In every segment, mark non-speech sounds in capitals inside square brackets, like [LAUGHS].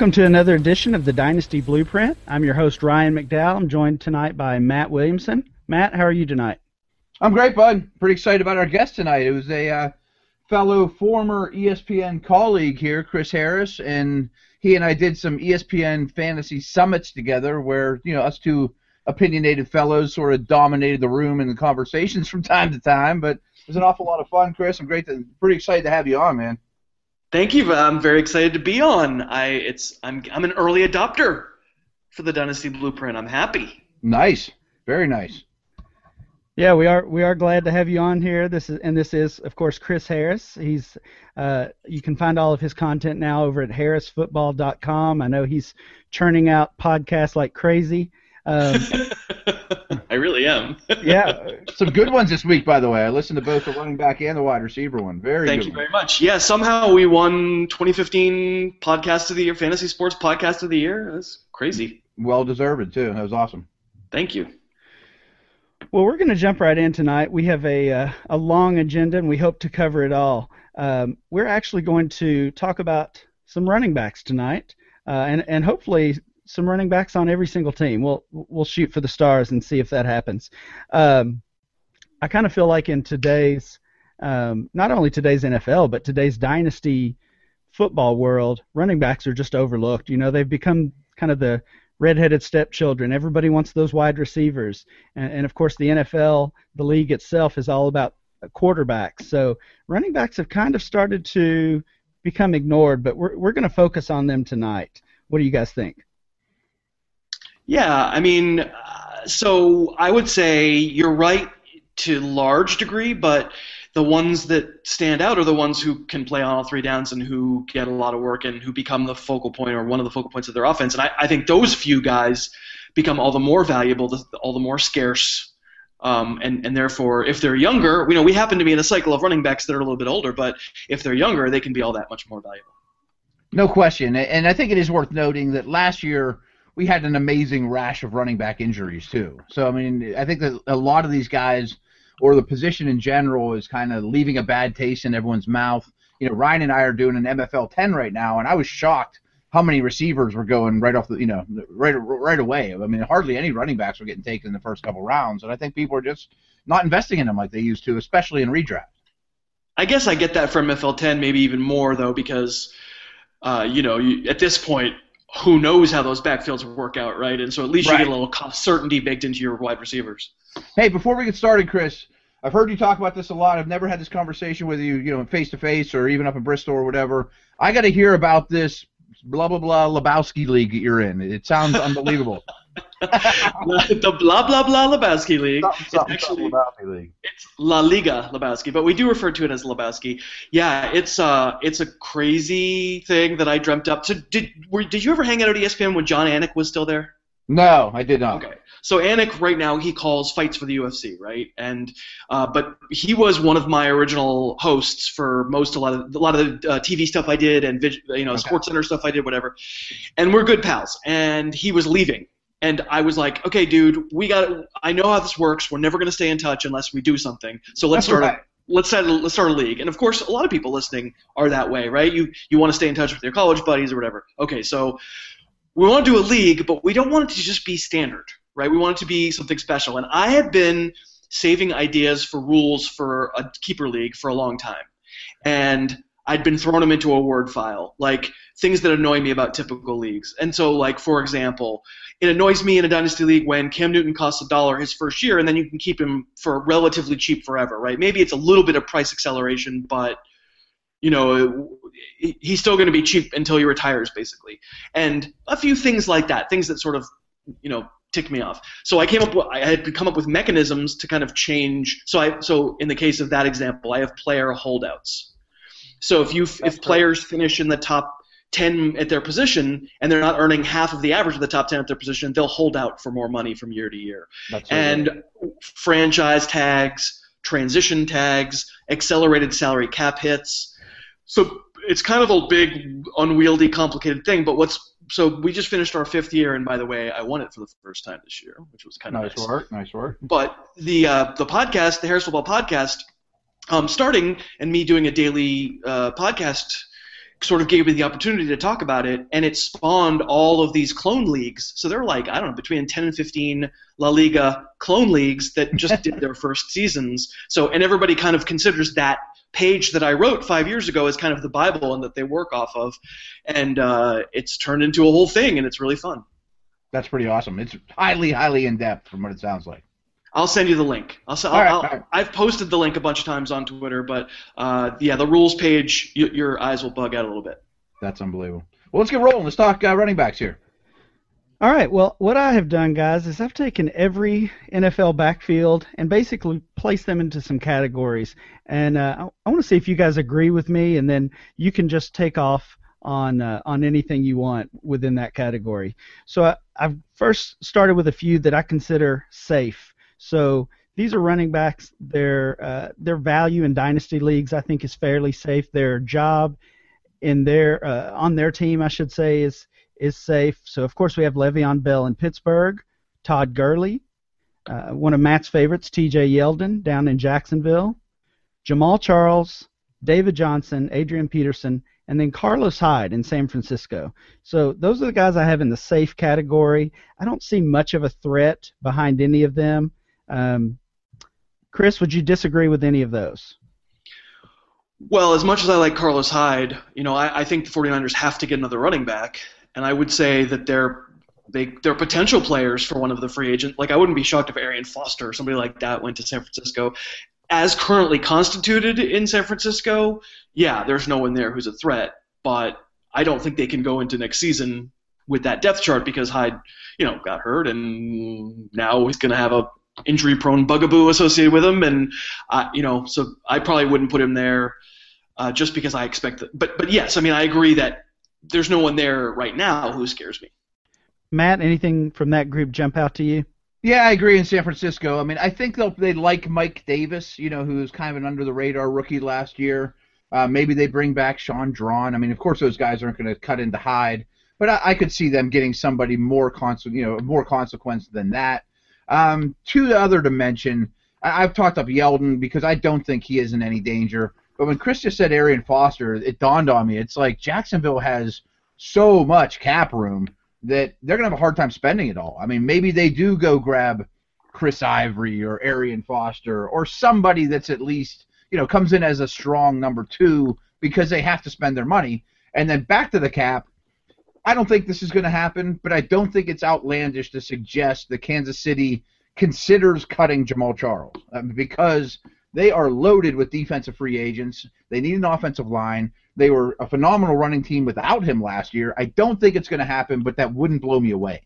Welcome to another edition of the Dynasty Blueprint. I'm your host, Ryan McDowell. I'm joined tonight by Matt Williamson. Matt, how are you tonight? I'm great, bud. Pretty excited about our guest tonight. It was a uh, fellow former ESPN colleague here, Chris Harris, and he and I did some ESPN fantasy summits together where, you know, us two opinionated fellows sort of dominated the room and the conversations [LAUGHS] from time to time. But it was an awful lot of fun, Chris. I'm great to, pretty excited to have you on, man. Thank you. I'm very excited to be on. I it's I'm I'm an early adopter for the Dynasty Blueprint. I'm happy. Nice, very nice. Yeah, we are we are glad to have you on here. This is and this is of course Chris Harris. He's uh, you can find all of his content now over at harrisfootball.com. I know he's churning out podcasts like crazy. Um, [LAUGHS] I really am. [LAUGHS] yeah, some good ones this week, by the way. I listened to both the running back and the wide receiver one. Very. Good. Thank you one. very much. Yeah, somehow we won 2015 podcast of the year, fantasy sports podcast of the year. That's crazy. Well deserved too. That was awesome. Thank you. Well, we're going to jump right in tonight. We have a uh, a long agenda, and we hope to cover it all. Um, we're actually going to talk about some running backs tonight, uh, and and hopefully some running backs on every single team. We'll we'll shoot for the stars and see if that happens. Um, I kind of feel like in today's um, not only today's NFL but today's dynasty football world, running backs are just overlooked. You know, they've become kind of the redheaded stepchildren. Everybody wants those wide receivers, and, and of course the NFL, the league itself, is all about quarterbacks. So running backs have kind of started to become ignored, but we're we're going to focus on them tonight. What do you guys think? Yeah, I mean, uh, so I would say you're right to large degree, but the ones that stand out are the ones who can play on all three downs and who get a lot of work and who become the focal point or one of the focal points of their offense. And I, I think those few guys become all the more valuable, all the more scarce. Um, and, and therefore, if they're younger, you know, we happen to be in a cycle of running backs that are a little bit older, but if they're younger, they can be all that much more valuable. No question. And I think it is worth noting that last year – we had an amazing rash of running back injuries too. So I mean, I think that a lot of these guys, or the position in general, is kind of leaving a bad taste in everyone's mouth. You know, Ryan and I are doing an MFL 10 right now, and I was shocked how many receivers were going right off the, you know, right right away. I mean, hardly any running backs were getting taken in the first couple rounds, and I think people are just not investing in them like they used to, especially in redraft. I guess I get that from MFL 10, maybe even more though, because uh, you know, you, at this point, who knows how those backfields work out, right? And so at least right. you get a little certainty baked into your wide receivers. Hey, before we get started, Chris, I've heard you talk about this a lot. I've never had this conversation with you, you know, face to face or even up in Bristol or whatever. I got to hear about this blah blah blah Lebowski league you're in. It sounds unbelievable. [LAUGHS] [LAUGHS] the blah blah blah Lebowski League. Something, something, it's actually League. It's La Liga Lebowski, but we do refer to it as Lebowski. Yeah, it's uh it's a crazy thing that I dreamt up. So did were, did you ever hang out at ESPN when Jon Anik was still there? No, I did not. Okay. So Anik right now he calls fights for the UFC, right? And uh, but he was one of my original hosts for most a lot of a lot of the uh, TV stuff I did and you know okay. Sports Center stuff I did, whatever. And we're good pals. And he was leaving, and I was like, okay, dude, we got. I know how this works. We're never gonna stay in touch unless we do something. So let's That's start. Right. A, let's start. Let's start a league. And of course, a lot of people listening are that way, right? You you want to stay in touch with your college buddies or whatever. Okay, so we want to do a league, but we don't want it to just be standard, right? We want it to be something special. And I have been saving ideas for rules for a keeper league for a long time, and I'd been throwing them into a Word file, like things that annoy me about typical leagues. And so, like for example, it annoys me in a dynasty league when Cam Newton costs a dollar his first year, and then you can keep him for relatively cheap forever, right? Maybe it's a little bit of price acceleration, but you know, he's still going to be cheap until he retires, basically. And a few things like that, things that sort of, you know, tick me off. So I came up with, I had come up with mechanisms to kind of change. So I, so in the case of that example, I have player holdouts. So if you, if players finish in the top 10 at their position and they're not earning half of the average of the top 10 at their position, they'll hold out for more money from year to year. That's and right. franchise tags, transition tags, accelerated salary cap hits so it's kind of a big, unwieldy, complicated thing. But what's so we just finished our fifth year, and by the way, I won it for the first time this year, which was kind of nice, nice. work. Nice work. But the uh, the podcast, the Harris Football Podcast, um, starting and me doing a daily uh, podcast sort of gave me the opportunity to talk about it, and it spawned all of these clone leagues. So they're like, I don't know, between 10 and 15 La Liga clone leagues that just [LAUGHS] did their first seasons. So, and everybody kind of considers that page that I wrote five years ago as kind of the Bible and that they work off of. And uh, it's turned into a whole thing, and it's really fun. That's pretty awesome. It's highly, highly in depth from what it sounds like. I'll send you the link. I'll, I'll, right, I'll right. I've posted the link a bunch of times on Twitter, but uh, yeah, the rules page, you, your eyes will bug out a little bit. That's unbelievable. Well, let's get rolling. Let's talk uh, running backs here. All right. Well, what I have done, guys, is I've taken every NFL backfield and basically placed them into some categories. And uh, I, I want to see if you guys agree with me, and then you can just take off on uh, on anything you want within that category. So I, I've first started with a few that I consider safe. So these are running backs. Their uh, their value in dynasty leagues, I think, is fairly safe. Their job in their uh, on their team, I should say, is is safe. So of course we have Le'Veon Bell in Pittsburgh, Todd Gurley, uh, one of Matt's favorites, T.J. Yeldon down in Jacksonville, Jamaal Charles, David Johnson, Adrian Peterson, and then Carlos Hyde in San Francisco. So those are the guys I have in the safe category. I don't see much of a threat behind any of them. Um, Chris, would you disagree with any of those? Well, as much as I like Carlos Hyde, you know, I, I think the 49ers have to get another running back, and I would say that they're they they're potential players for one of the free agents. Like I wouldn't be shocked if Arian Foster or somebody like that went to San Francisco. As currently constituted in San Francisco, yeah, there's no one there who's a threat, but I don't think they can go into next season with that depth chart because Hyde, you know, got hurt and now he's going to have a injury prone bugaboo associated with him, and uh, you know, so I probably wouldn't put him there uh, just because I expect that. But but yes, I mean I agree that there's no one there right now who scares me. Matt, anything from that group jump out to you? Yeah, I agree in San Francisco. I mean, I think they'll they like Mike Davis, you know, who's kind of an under the radar rookie last year. Uh, maybe they bring back Shaun Draughn. I mean, of course, those guys aren't going to cut into Hyde, but I, I, could see them getting somebody more cons- you know, more consequence than that. Um, to the other dimension, I- have talked up Yeldon because I don't think he is in any danger. But when Chris just said Arian Foster, it dawned on me. It's like Jacksonville has so much cap room that they're gonna have a hard time spending it all. I mean, maybe they do go grab Chris Ivory or Arian Foster or somebody that's at least you know comes in as a strong number two because they have to spend their money. And then back to the cap, I don't think this is going to happen, but I don't think it's outlandish to suggest that Kansas City considers cutting Jamaal Charles um, because they are loaded with defensive free agents. They need an offensive line. They were a phenomenal running team without him last year. I don't think it's going to happen, but that wouldn't blow me away.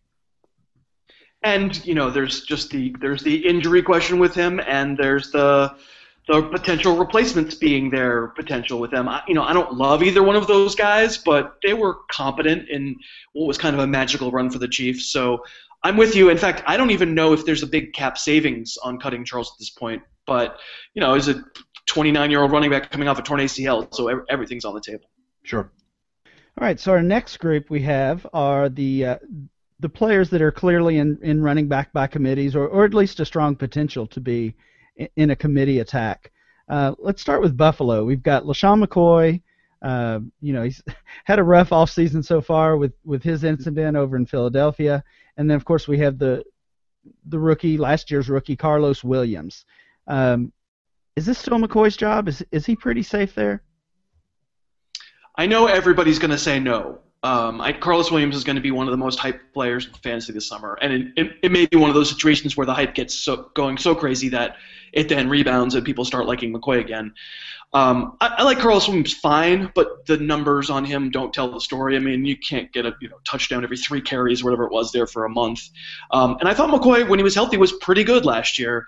And you know, there's just the there's the injury question with him, and there's the the potential replacements being their potential with them. I, you know, I don't love either one of those guys, but they were competent in what was kind of a magical run for the Chiefs. So I'm with you. In fact, I don't even know if there's a big cap savings on cutting Charles at this point. But you know, is a 29 year old running back coming off a torn ACL, so everything's on the table. Sure. All right. So our next group we have are the uh, the players that are clearly in, in running back by committees, or, or at least a strong potential to be in a committee attack. Uh, let's start with Buffalo. We've got LeSean McCoy. Uh, you know, he's [LAUGHS] had a rough off season so far with, with his incident over in Philadelphia, and then of course we have the the rookie last year's rookie Karlos Williams. Um, is this still McCoy's job? Is is he pretty safe there? I know everybody's going to say no. Um, I, Karlos Williams is going to be one of the most hyped players in fantasy this summer, and it, it, it, may be one of those situations where the hype gets so, going so crazy that it then rebounds and people start liking McCoy again. Um, I, I, like Karlos Williams fine, but the numbers on him don't tell the story. I mean, you can't get a you know touchdown every three carries, whatever it was there for a month. Um, and I thought McCoy, when he was healthy, was pretty good last year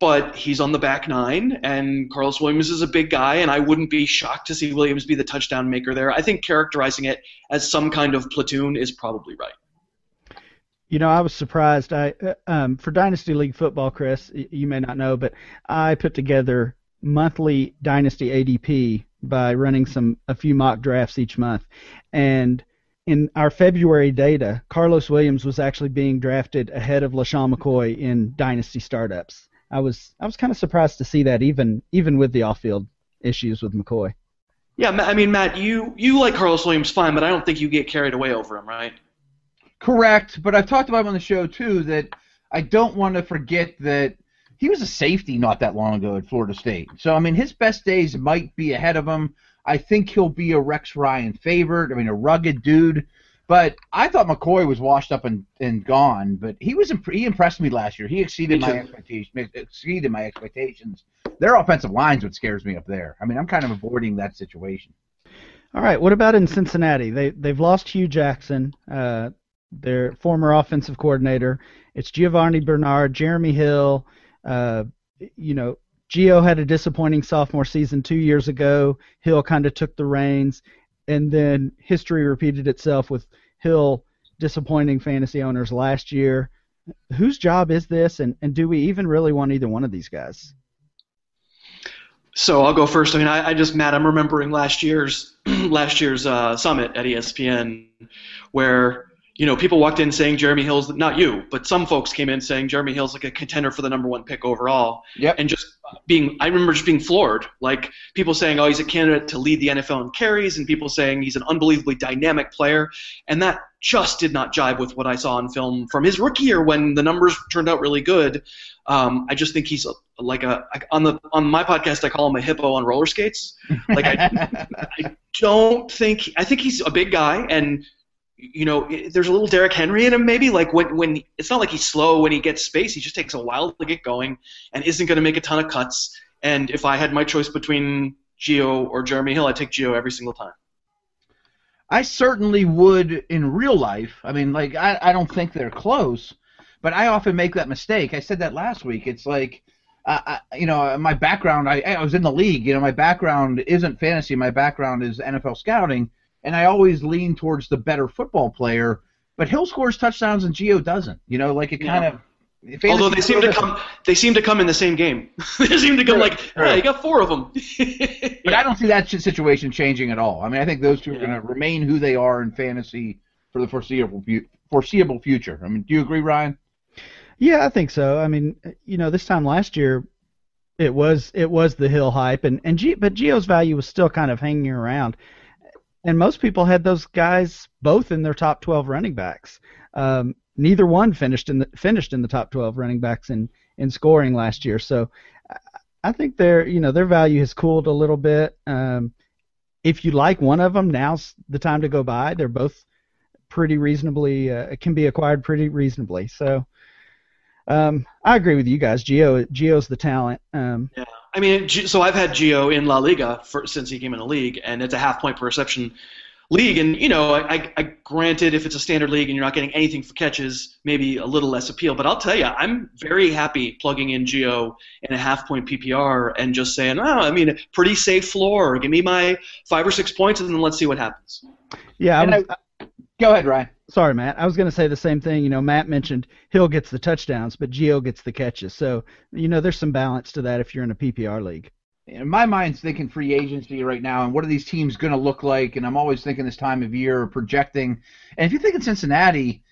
but he's on the back nine, and Karlos Williams is a big guy, and I wouldn't be shocked to see Williams be the touchdown maker there. I think characterizing it as some kind of platoon is probably right. You know, I was surprised. I uh, um, for Dynasty League football, Chris, you may not know, but I put together monthly Dynasty ADP by running some a few mock drafts each month, and in our February data, Karlos Williams was actually being drafted ahead of LeSean McCoy in Dynasty startups I was I was kind of surprised to see that even even with the off-field issues with McCoy. Yeah, I mean, Matt, you you like Karlos Williams fine, but I don't think you get carried away over him, right? Correct, but I've talked about him on the show too that I don't want to forget that he was a safety not that long ago at Florida State. So I mean, his best days might be ahead of him. I think he'll be a Rex Ryan favorite. I mean, a rugged dude. But I thought McCoy was washed up and, and gone. But he was imp- he impressed me last year. He exceeded my expectations. Exceeded my expectations. Their offensive line's what scares me up there. I mean, I'm kind of avoiding that situation. All right. What about in Cincinnati? They they've lost Hue Jackson, uh, their former offensive coordinator. It's Giovani Bernard, Jeremy Hill. Uh, you know, Gio had a disappointing sophomore season two years ago. Hill kind of took the reins, and then history repeated itself with Hill disappointing fantasy owners last year. Whose job is this, and, and do we even really want either one of these guys? So I'll go first. I mean, I, I just Matt, I'm remembering last year's [CLEARS THROAT] last year's uh, summit at ESPN, where you know, people walked in saying Jeremy Hill's not you, but some folks came in saying Jeremy Hill's like a contender for the number one pick overall. Yep. And just being, I remember just being floored. Like people saying, oh, he's a candidate to lead the NFL in carries, and people saying he's an unbelievably dynamic player, and that just did not jive with what I saw on film from his rookie year when the numbers turned out really good. Um, I just think he's like a on the on my podcast I call him a hippo on roller skates. Like I, [LAUGHS] I don't think I think he's a big guy and you know, there's a little Derrick Henry in him, maybe. Like when when it's not like he's slow when he gets space. He just takes a while to get going and isn't going to make a ton of cuts. And if I had my choice between Gio or Jeremy Hill, I'd take Gio every single time. I certainly would in real life. I mean, like I, I don't think they're close, but I often make that mistake. I said that last week. It's like, uh, I, you know, my background. I, I was in the league. You know, my background isn't fantasy. My background is NFL scouting and I always lean towards the better football player. But Hill scores touchdowns and Gio doesn't. You know, like it kind yeah. of. Although they seem to come, they seem to come in the same game. [LAUGHS] they seem to come right, like, right. you got four of them. [LAUGHS] but I don't see that situation changing at all. I mean, I think those two are going to remain who they are in fantasy for the foreseeable foreseeable future. I mean, do you agree, Ryan? Yeah, I think so. I mean, you know, this time last year, it was it was the Hill hype, and and G, but Gio's value was still kind of hanging around and most people had those guys both in their top 12 running backs. Um, neither one finished in the finished in the top 12 running backs in in scoring last year. So I think their you know their value has cooled a little bit. Um, if you like one of them, now's the time to go buy. They're both pretty reasonably uh, can be acquired pretty reasonably. So um, I agree with you guys. Gio Gio's the talent. Um, yeah. I mean, so I've had Gio in La Liga for, since he came in the league, and it's a half point per reception league. And you know, I, I granted if it's a standard league and you're not getting anything for catches, maybe a little less appeal. But I'll tell you, I'm very happy plugging in Gio in a half point PPR and just saying, oh, I mean, pretty safe floor. Give me my five or six points, and then let's see what happens. Yeah, I, was, I, go ahead, Ryan. Sorry, Matt. I was going to say the same thing. You know, Matt mentioned Hill gets the touchdowns, but Gio gets the catches. So, you know, there's some balance to that if you're in a PPR league. In my mind's thinking free agency right now, and what are these teams going to look like? And I'm always thinking this time of year, projecting. And if you think in Cincinnati,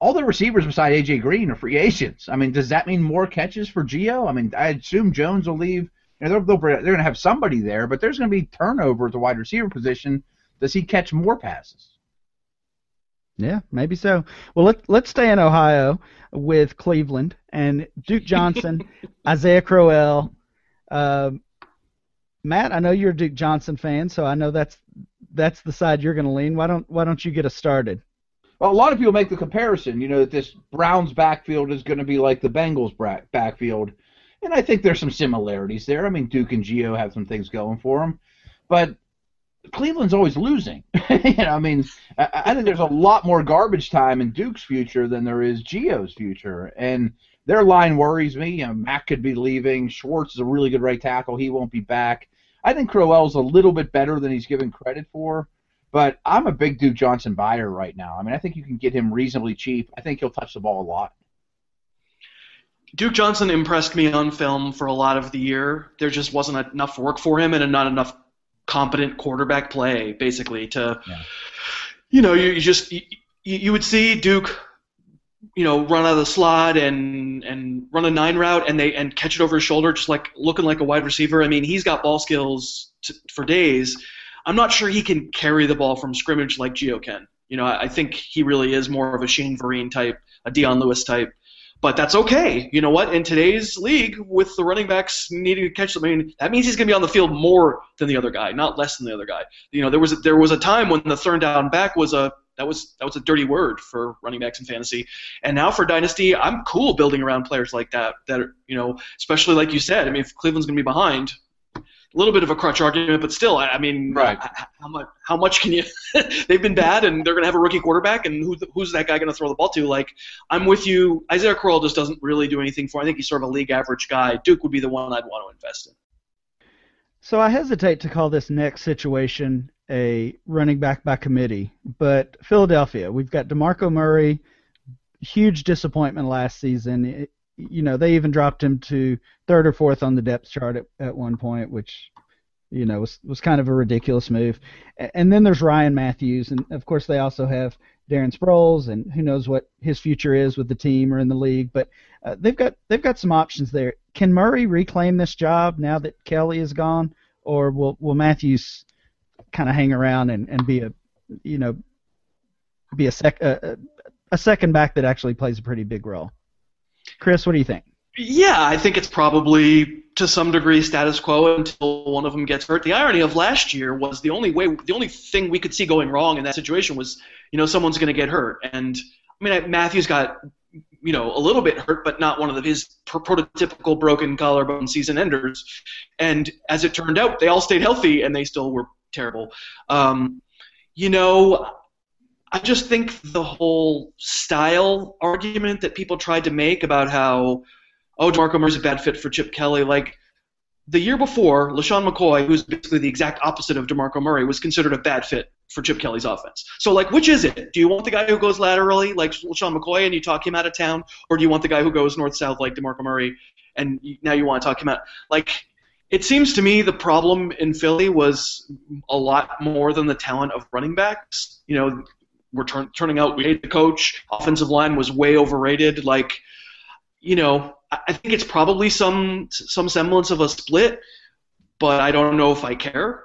all the receivers beside AJ Green are free agents. I mean, does that mean more catches for Gio? I mean, I assume Jones will leave. You know, they're, they're going to have somebody there, but there's going to be turnover at the wide receiver position. Does he catch more passes? Yeah, maybe so. Well, let, let's stay in Ohio with Cleveland and Duke Johnson, [LAUGHS] Isaiah Crowell. Uh, Matt, I know you're a Duke Johnson fan, so I know that's that's the side you're going to lean. Why don't Why don't you get us started? Well, a lot of people make the comparison, you know, that this Browns backfield is going to be like the Bengals backfield, and I think there's some similarities there. I mean, Duke and Gio have some things going for them, but Cleveland's always losing. [LAUGHS] you know, I mean, I, I, think there's a lot more garbage time in Duke's future than there is Gio's future, and their line worries me. You know, could be leaving. Schwartz is a really good right tackle. He won't be back. I think Crowell's a little bit better than he's given credit for, but I'm a big Duke Johnson buyer right now. I mean, I think you can get him reasonably cheap. I think he'll touch the ball a lot. Duke Johnson impressed me on film for a lot of the year. There just wasn't enough work for him and not enough competent quarterback play, basically. To, yeah. you know, you, you just you, you would see Duke you know, run out of the slot and and run a nine route and they and catch it over his shoulder, just like looking like a wide receiver. I mean, he's got ball skills to, for days. I'm not sure he can carry the ball from scrimmage like Gio can. You know, I, I think he really is more of a Shane Vereen type, a Dion Lewis type. But that's okay. You know what? In today's league, with the running backs needing to catch them, I mean, that means he's going to be on the field more than the other guy, not less than the other guy. You know, there was a, there was a time when the third down back was a that was that was a dirty word for running backs in fantasy. And now for dynasty, I'm cool building around players like that. That are, you know, especially like you said. I mean, if Cleveland's going to be behind, a little bit of a crutch argument, but still, I, I mean, Right. how much how much can you? [LAUGHS] they've been bad, and they're going to have a rookie quarterback, and who, who's that guy going to throw the ball to? Like, I'm with you. Isaiah Crowell just doesn't really do anything for. I think he's sort of a league average guy. Duke would be the one I'd want to invest in. So I hesitate to call this next situation a running back by committee, but Philadelphia, we've got DeMarco Murray, huge disappointment last season. You know, they even dropped him to third or fourth on the depth chart at, at one point, which you know was was kind of a ridiculous move. And then there's Ryan Mathews, and of course they also have Darren Sproles, and who knows what his future is with the team or in the league. But uh, they've got they've got some options there. Can Murray reclaim this job now that Kelly is gone, or will will Mathews kind of hang around and, and be a you know be a sec a, a second back that actually plays a pretty big role? Chris, what do you think? Yeah, I think it's probably to some degree status quo until one of them gets hurt. The irony of last year was the only way, the only thing we could see going wrong in that situation was, you know, someone's going to get hurt. And I mean, Mathews got, you know, a little bit hurt, but not one of his prototypical broken collarbone season enders. And as it turned out, they all stayed healthy and they still were terrible. Um, you know, I just think the whole style argument that people tried to make about how oh, DeMarco Murray's a bad fit for Chip Kelly. Like the year before, LeSean McCoy, who's basically the exact opposite of DeMarco Murray, was considered a bad fit for Chip Kelly's offense. So, like, which is it? Do you want the guy who goes laterally, like LeSean McCoy, and you talk him out of town, or do you want the guy who goes north-south, like DeMarco Murray, and now you want to talk him out? Like, it seems to me the problem in Philly was a lot more than the talent of running backs. You know, we're turn, turning out we hate the coach. Offensive line was way overrated. Like, you know, I think it's probably some some semblance of a split, but I don't know if I care.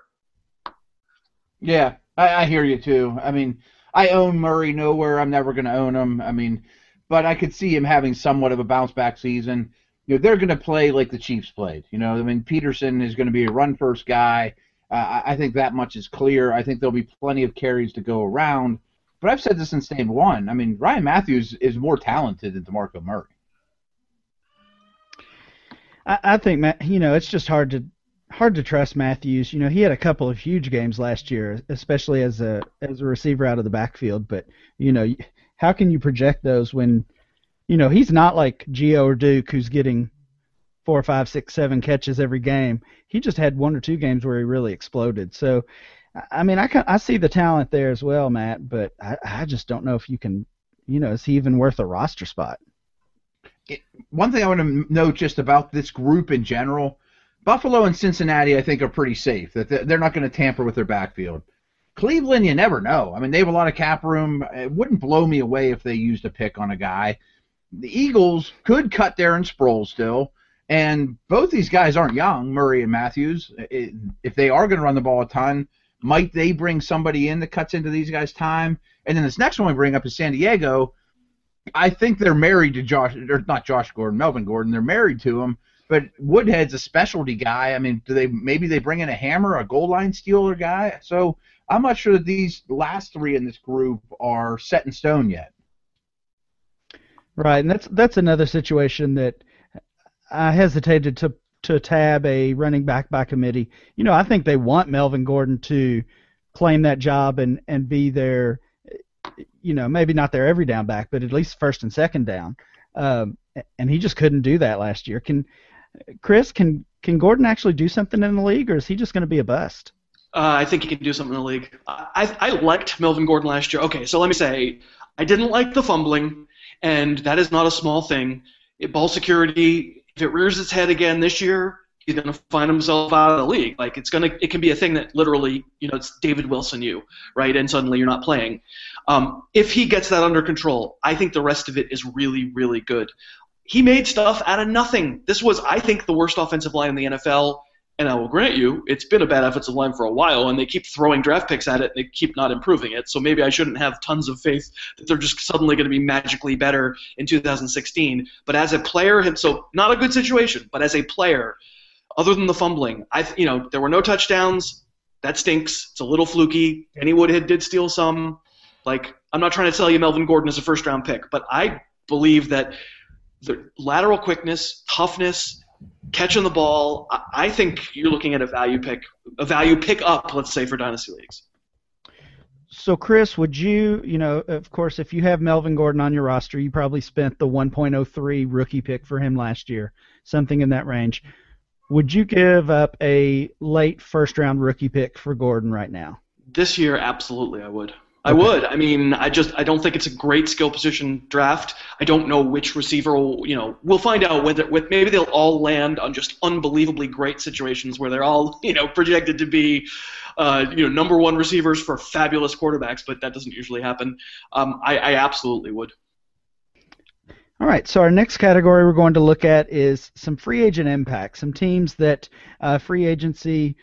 Yeah, I, I hear you too. I mean, I own Murray nowhere. I'm never going to own him. I mean, but I could see him having somewhat of a bounce back season. You know, they're going to play like the Chiefs played. You know, I mean, Peterson is going to be a run first guy. Uh, I think that much is clear. I think there'll be plenty of carries to go around. But I've said this since day one. I mean, Ryan Mathews is more talented than DeMarco Murray. I, I think Matt, you know, it's just hard to hard to trust Mathews. You know, he had a couple of huge games last year, especially as a as a receiver out of the backfield. But you know, how can you project those when, you know, he's not like Gio or Duke, who's getting four, five, six, seven catches every game. He just had one or two games where he really exploded. So, I- mean, I I see the talent there as well, Matt. But I, I just don't know if you can, you know, is he even worth a roster spot? one thing I want to note just about this group in general, Buffalo and Cincinnati, I think, are pretty safe. That they're not going to tamper with their backfield. Cleveland, you never know. I mean, they have a lot of cap room. It wouldn't blow me away if they used a pick on a guy. The Eagles could cut Darren Sproles still, and both these guys aren't young, Murray and Mathews. It- If they are going to run the ball a ton, might they bring somebody in that cuts into these guys' time? And then this next one we bring up is San Diego. I think they're married to Josh, or not Josh Gordon, Melvin Gordon. They're married to him. But Woodhead's a specialty guy. I mean, do they maybe they bring in a hammer, a goal line stealer guy? So I'm not sure that these last three in this group are set in stone yet. Right, and that's that's another situation that I hesitated to to tab a running back by committee. You know, I think they want Melvin Gordon to claim that job and and be their, you know, maybe not their every down back, but at least first and second down. Um, and he just couldn't do that last year. Can Chris can can Gordon actually do something in the league, or is he just going to be a bust? Uh, I think he can do something in the league. I, I liked Melvin Gordon last year. Okay, so let me say, I didn't like the fumbling, and that is not a small thing. It, ball security, if it rears its head again this year, he's going to find himself out of the league. Like it's going to, it can be a thing that literally, you know, it's David Wilson you, right? And suddenly you're not playing. Um, if he gets that under control, I think the rest of it is really, really good. He made stuff out of nothing. This was, I think, the worst offensive line in the NFL. And I will grant you, it's been a bad offensive line for a while, and they keep throwing draft picks at it, and they keep not improving it. So maybe I shouldn't have tons of faith that they're just suddenly going to be magically better in 2016. But as a player, so not a good situation, but as a player, other than the fumbling, I you know there were no touchdowns. That stinks. It's a little fluky. Kenny Woodhead did steal some. Like I'm not trying to tell you Melvin Gordon is a first round pick, but I believe that the lateral quickness, toughness, catching the ball. I think you're looking at a value pick, a value pick up, let's say, for dynasty leagues. So, Chris, would you, you know, of course, if you have Melvin Gordon on your roster, you probably spent the 1.03 rookie pick for him last year, something in that range. Would you give up a late first round rookie pick for Gordon right now? This year, absolutely, I would. I would. I mean, I just I don't think it's a great skill position draft. I don't know which receiver will, you know, we'll find out whether with maybe they'll all land on just unbelievably great situations where they're all, [LAUGHS] you know, projected to be uh, you know, number one receivers for fabulous quarterbacks, but that doesn't usually happen. Um, I, I absolutely would. All right, so our next category we're going to look at is some free agent impact, some teams that uh, free agency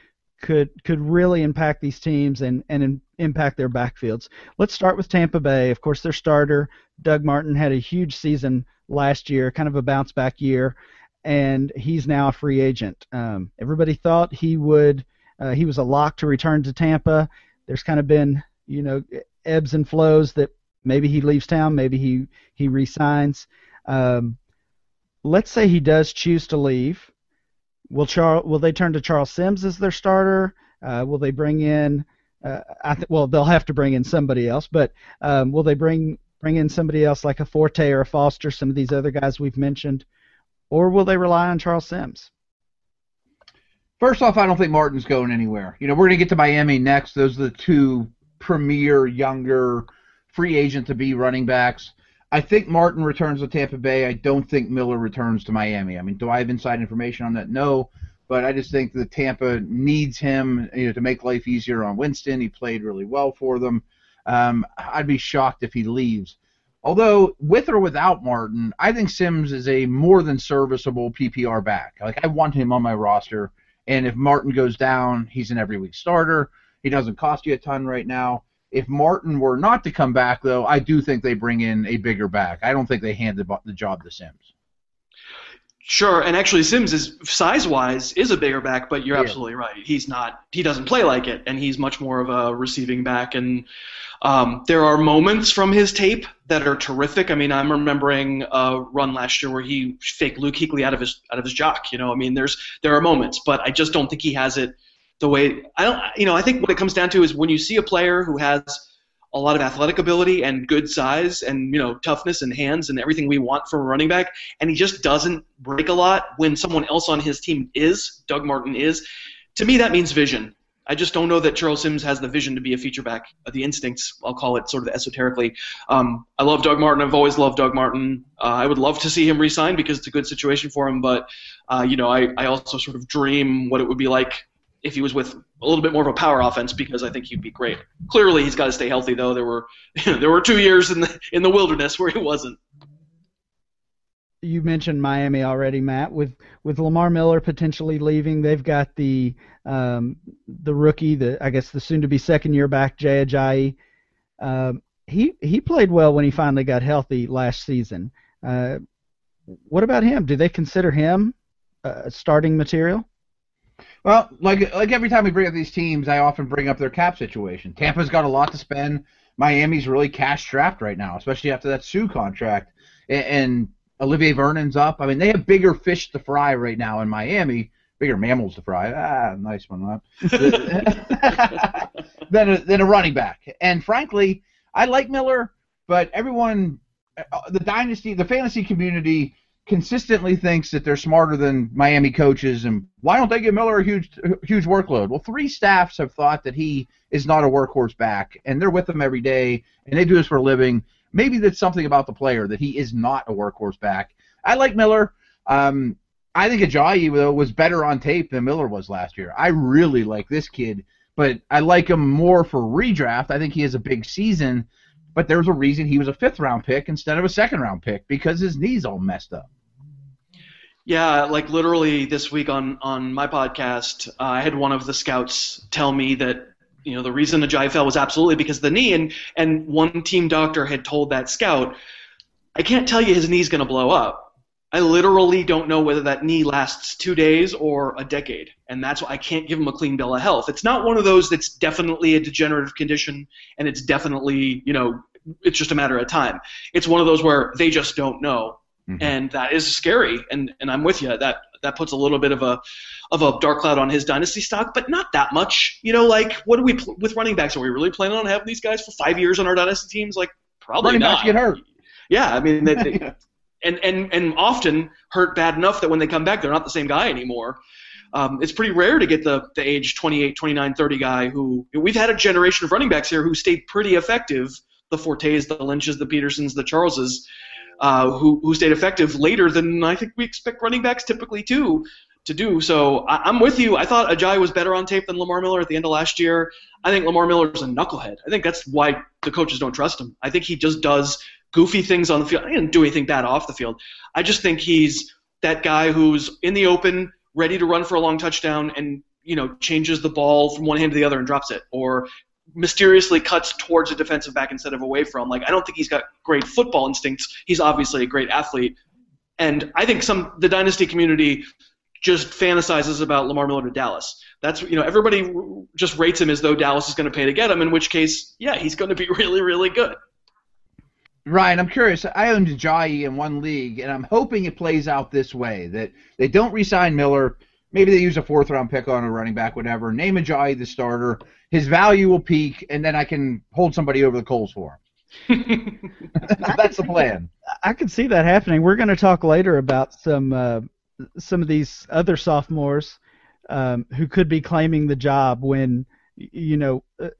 could could really impact these teams and and in, impact their backfields. Let's start with Tampa Bay. Of course, their starter Doug Martin had a huge season last year, kind of a bounce back year, and he's now a free agent. Um, everybody thought he would. Uh, he was a lock to return to Tampa. There's kind of been you know ebbs and flows that maybe he leaves town, maybe he he resigns. Um, let's say he does choose to leave. Will Charles? Will they turn to Charles Sims as their starter? Uh, will they bring in? Uh, I th- well, they'll have to bring in somebody else, but um, will they bring bring in somebody else like a Forte or a Foster, some of these other guys we've mentioned, or will they rely on Charles Sims? First off, I don't think Martin's going anywhere. You know, we're going to get to Miami next. Those are the two premier, younger, free agent to be running backs. I think Martin returns to Tampa Bay. I don't think Miller returns to Miami. I mean, do I have inside information on that? No, but I just think that Tampa needs him, you know, to make life easier on Winston. He played really well for them. Um, I'd be shocked if he leaves. Although with or without Martin, I think Sims is a more than serviceable PPR back. Like I want him on my roster, and if Martin goes down, he's an every week starter. He doesn't cost you a ton right now. If Martin were not to come back, though, I do think they bring in a bigger back. I don't think they hand the, the job to Sims. Sure, and actually Sims is size-wise is a bigger back, but you're yeah. absolutely right. He's not. He doesn't play like it, and he's much more of a receiving back. And um, there are moments from his tape that are terrific. I mean, I'm remembering a run last year where he faked Luke Kuechly out of his out of his jock. You know, I mean, there's there are moments, but I just don't think he has it the way I don't you know I think what it comes down to is when you see a player who has a lot of athletic ability and good size and you know toughness and hands and everything we want from a running back and he just doesn't break a lot when someone else on his team is Doug Martin is to me that means vision I just don't know that Charles Sims has the vision to be a feature back. The instincts, I'll call it sort of esoterically. Um, I love Doug Martin. I've always loved Doug Martin. Uh, I would love to see him resign because it's a good situation for him. But uh, you know, I, I also sort of dream what it would be like if he was with a little bit more of a power offense because I think he'd be great. Clearly, he's got to stay healthy though. There were [LAUGHS] there were two years in the in the wilderness where he wasn't. You mentioned Miami already, Matt. With with Lamar Miller potentially leaving, they've got the um, the rookie, the I guess the soon to be second year back Jay Ajayi. Um, he he played well when he finally got healthy last season. Uh, what about him? Do they consider him uh, starting material? Well, like like every time we bring up these teams, I often bring up their cap situation. Tampa's got a lot to spend. Miami's really cash strapped right now, especially after that Suh contract. And, and Olivier Vernon's up. I mean, they have bigger fish to fry right now in Miami, bigger mammals to fry. Ah, nice one, that. [LAUGHS] than a, than a running back. And frankly, I like Miller, but everyone, uh, the dynasty, the fantasy community consistently thinks that they're smarter than Miami coaches, and why don't they give Miller a huge, huge workload? Well, three staffs have thought that he is not a workhorse back, and they're with him every day, and they do this for a living. Maybe that's something about the player that he is not a workhorse back. I like Miller. Um, I think Ajayi though was better on tape than Miller was last year. I really like this kid, but I like him more for redraft. I think he has a big season, but there's a reason he was a fifth round pick instead of a second round pick because his knees all messed up. Yeah, like literally this week on on my podcast, uh, I had one of the scouts tell me that you know the reason Ajayi fell was absolutely because of the knee, and and one team doctor had told that scout, I can't tell you his knee's going to blow up. I literally don't know whether that knee lasts two days or a decade, and that's why I can't give him a clean bill of health. It's not one of those that's definitely a degenerative condition, and it's definitely you know it's just a matter of time. It's one of those where they just don't know, mm-hmm. and that is scary. And and I'm with you. That that puts a little bit of a of a dark cloud on his dynasty stock, but not that much. You know, like what do we with running backs? Are we really planning on having these guys for five years on our dynasty teams? Like probably running not. Backs get hurt. Yeah, I mean, they, they, [LAUGHS] and and and often hurt bad enough that when they come back, they're not the same guy anymore. Um, it's pretty rare to get the the age 28, 29, 30 guy who we've had a generation of running backs here who stayed pretty effective. The Fortes, the Lynches, the Petersons, the Charleses, uh, who who stayed effective later than I think we expect running backs typically to to do. So I, am with you. I thought Ajayi was better on tape than Lamar Miller at the end of last year. I think Lamar Miller is a knucklehead. I think that's why the coaches don't trust him. I think he just does goofy things on the field. He didn't do anything bad off the field. I just think he's that guy who's in the open, ready to run for a long touchdown, and you know changes the ball from one hand to the other and drops it, or mysteriously cuts towards a defensive back instead of away from. Like I don't think he's got great football instincts. He's obviously a great athlete, and I think some the dynasty community just fantasizes about Lamar Miller to Dallas. That's you know everybody just rates him as though Dallas is going to pay to get him. In which case, yeah, he's going to be [LAUGHS] really really good. Ryan, I'm curious. I owned Ajayi in one league, and I'm hoping it plays out this way: that they don't re-sign Miller. Maybe they use a fourth round pick on a running back, whatever. Name Ajayi the starter. His value will peak, and then I can hold somebody over the coals for him. [LAUGHS] [LAUGHS] That's the plan. I can see that happening. We're going to talk later about some uh, some of these other sophomores um, who could be claiming the job when you know uh,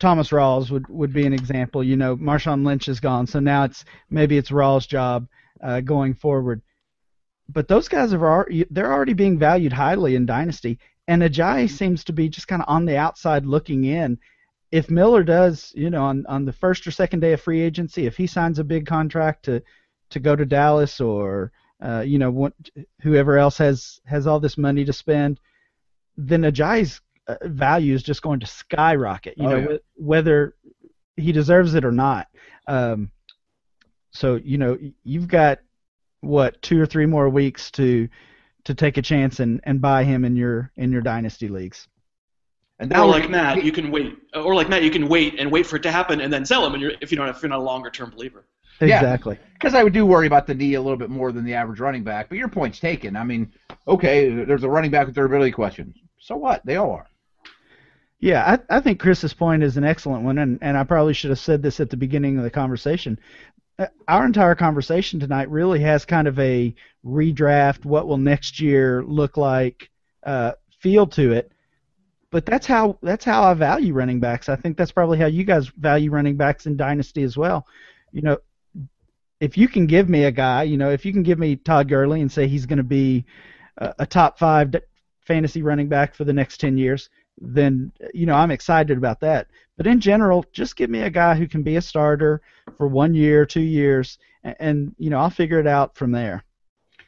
Thomas Rawls would, would be an example. You know, Marshawn Lynch is gone, so now it's maybe it's Rawls' job uh, going forward. But those guys are they're already being valued highly in Dynasty, and Ajayi seems to be just kind of on the outside looking in. If Miller does, you know, on on the first or second day of free agency, if he signs a big contract to to go to Dallas or uh, you know what, whoever else has has all this money to spend, then Ajayi's uh, value is just going to skyrocket. You oh, know, yeah. whether he deserves it or not. Um, so you know, you've got what two or three more weeks to to take a chance and, and buy him in your in your dynasty leagues. And or like Matt, you can wait. Or like Matt, you can wait and wait for it to happen and then sell him. And you're, if you don't, if you're not a longer term believer. Exactly. Because yeah, I do worry about the knee a little bit more than the average running back. But your point's taken. I mean, okay, there's a running back with durability question. So what? They all are. Yeah, I, I think Chris's point is an excellent one, and, and I probably should have said this at the beginning of the conversation. Uh, our entire conversation tonight really has kind of a redraft, what will next year look like uh, feel to it. But that's how that's how I value running backs. I think that's probably how you guys value running backs in dynasty as well. You know, if you can give me a guy, you know, if you can give me Todd Gurley and say he's going to be a, a top five fantasy running back for the next ten years, then you know I'm excited about that. But in general, just give me a guy who can be a starter for one year, two years, and, and you know I'll figure it out from there.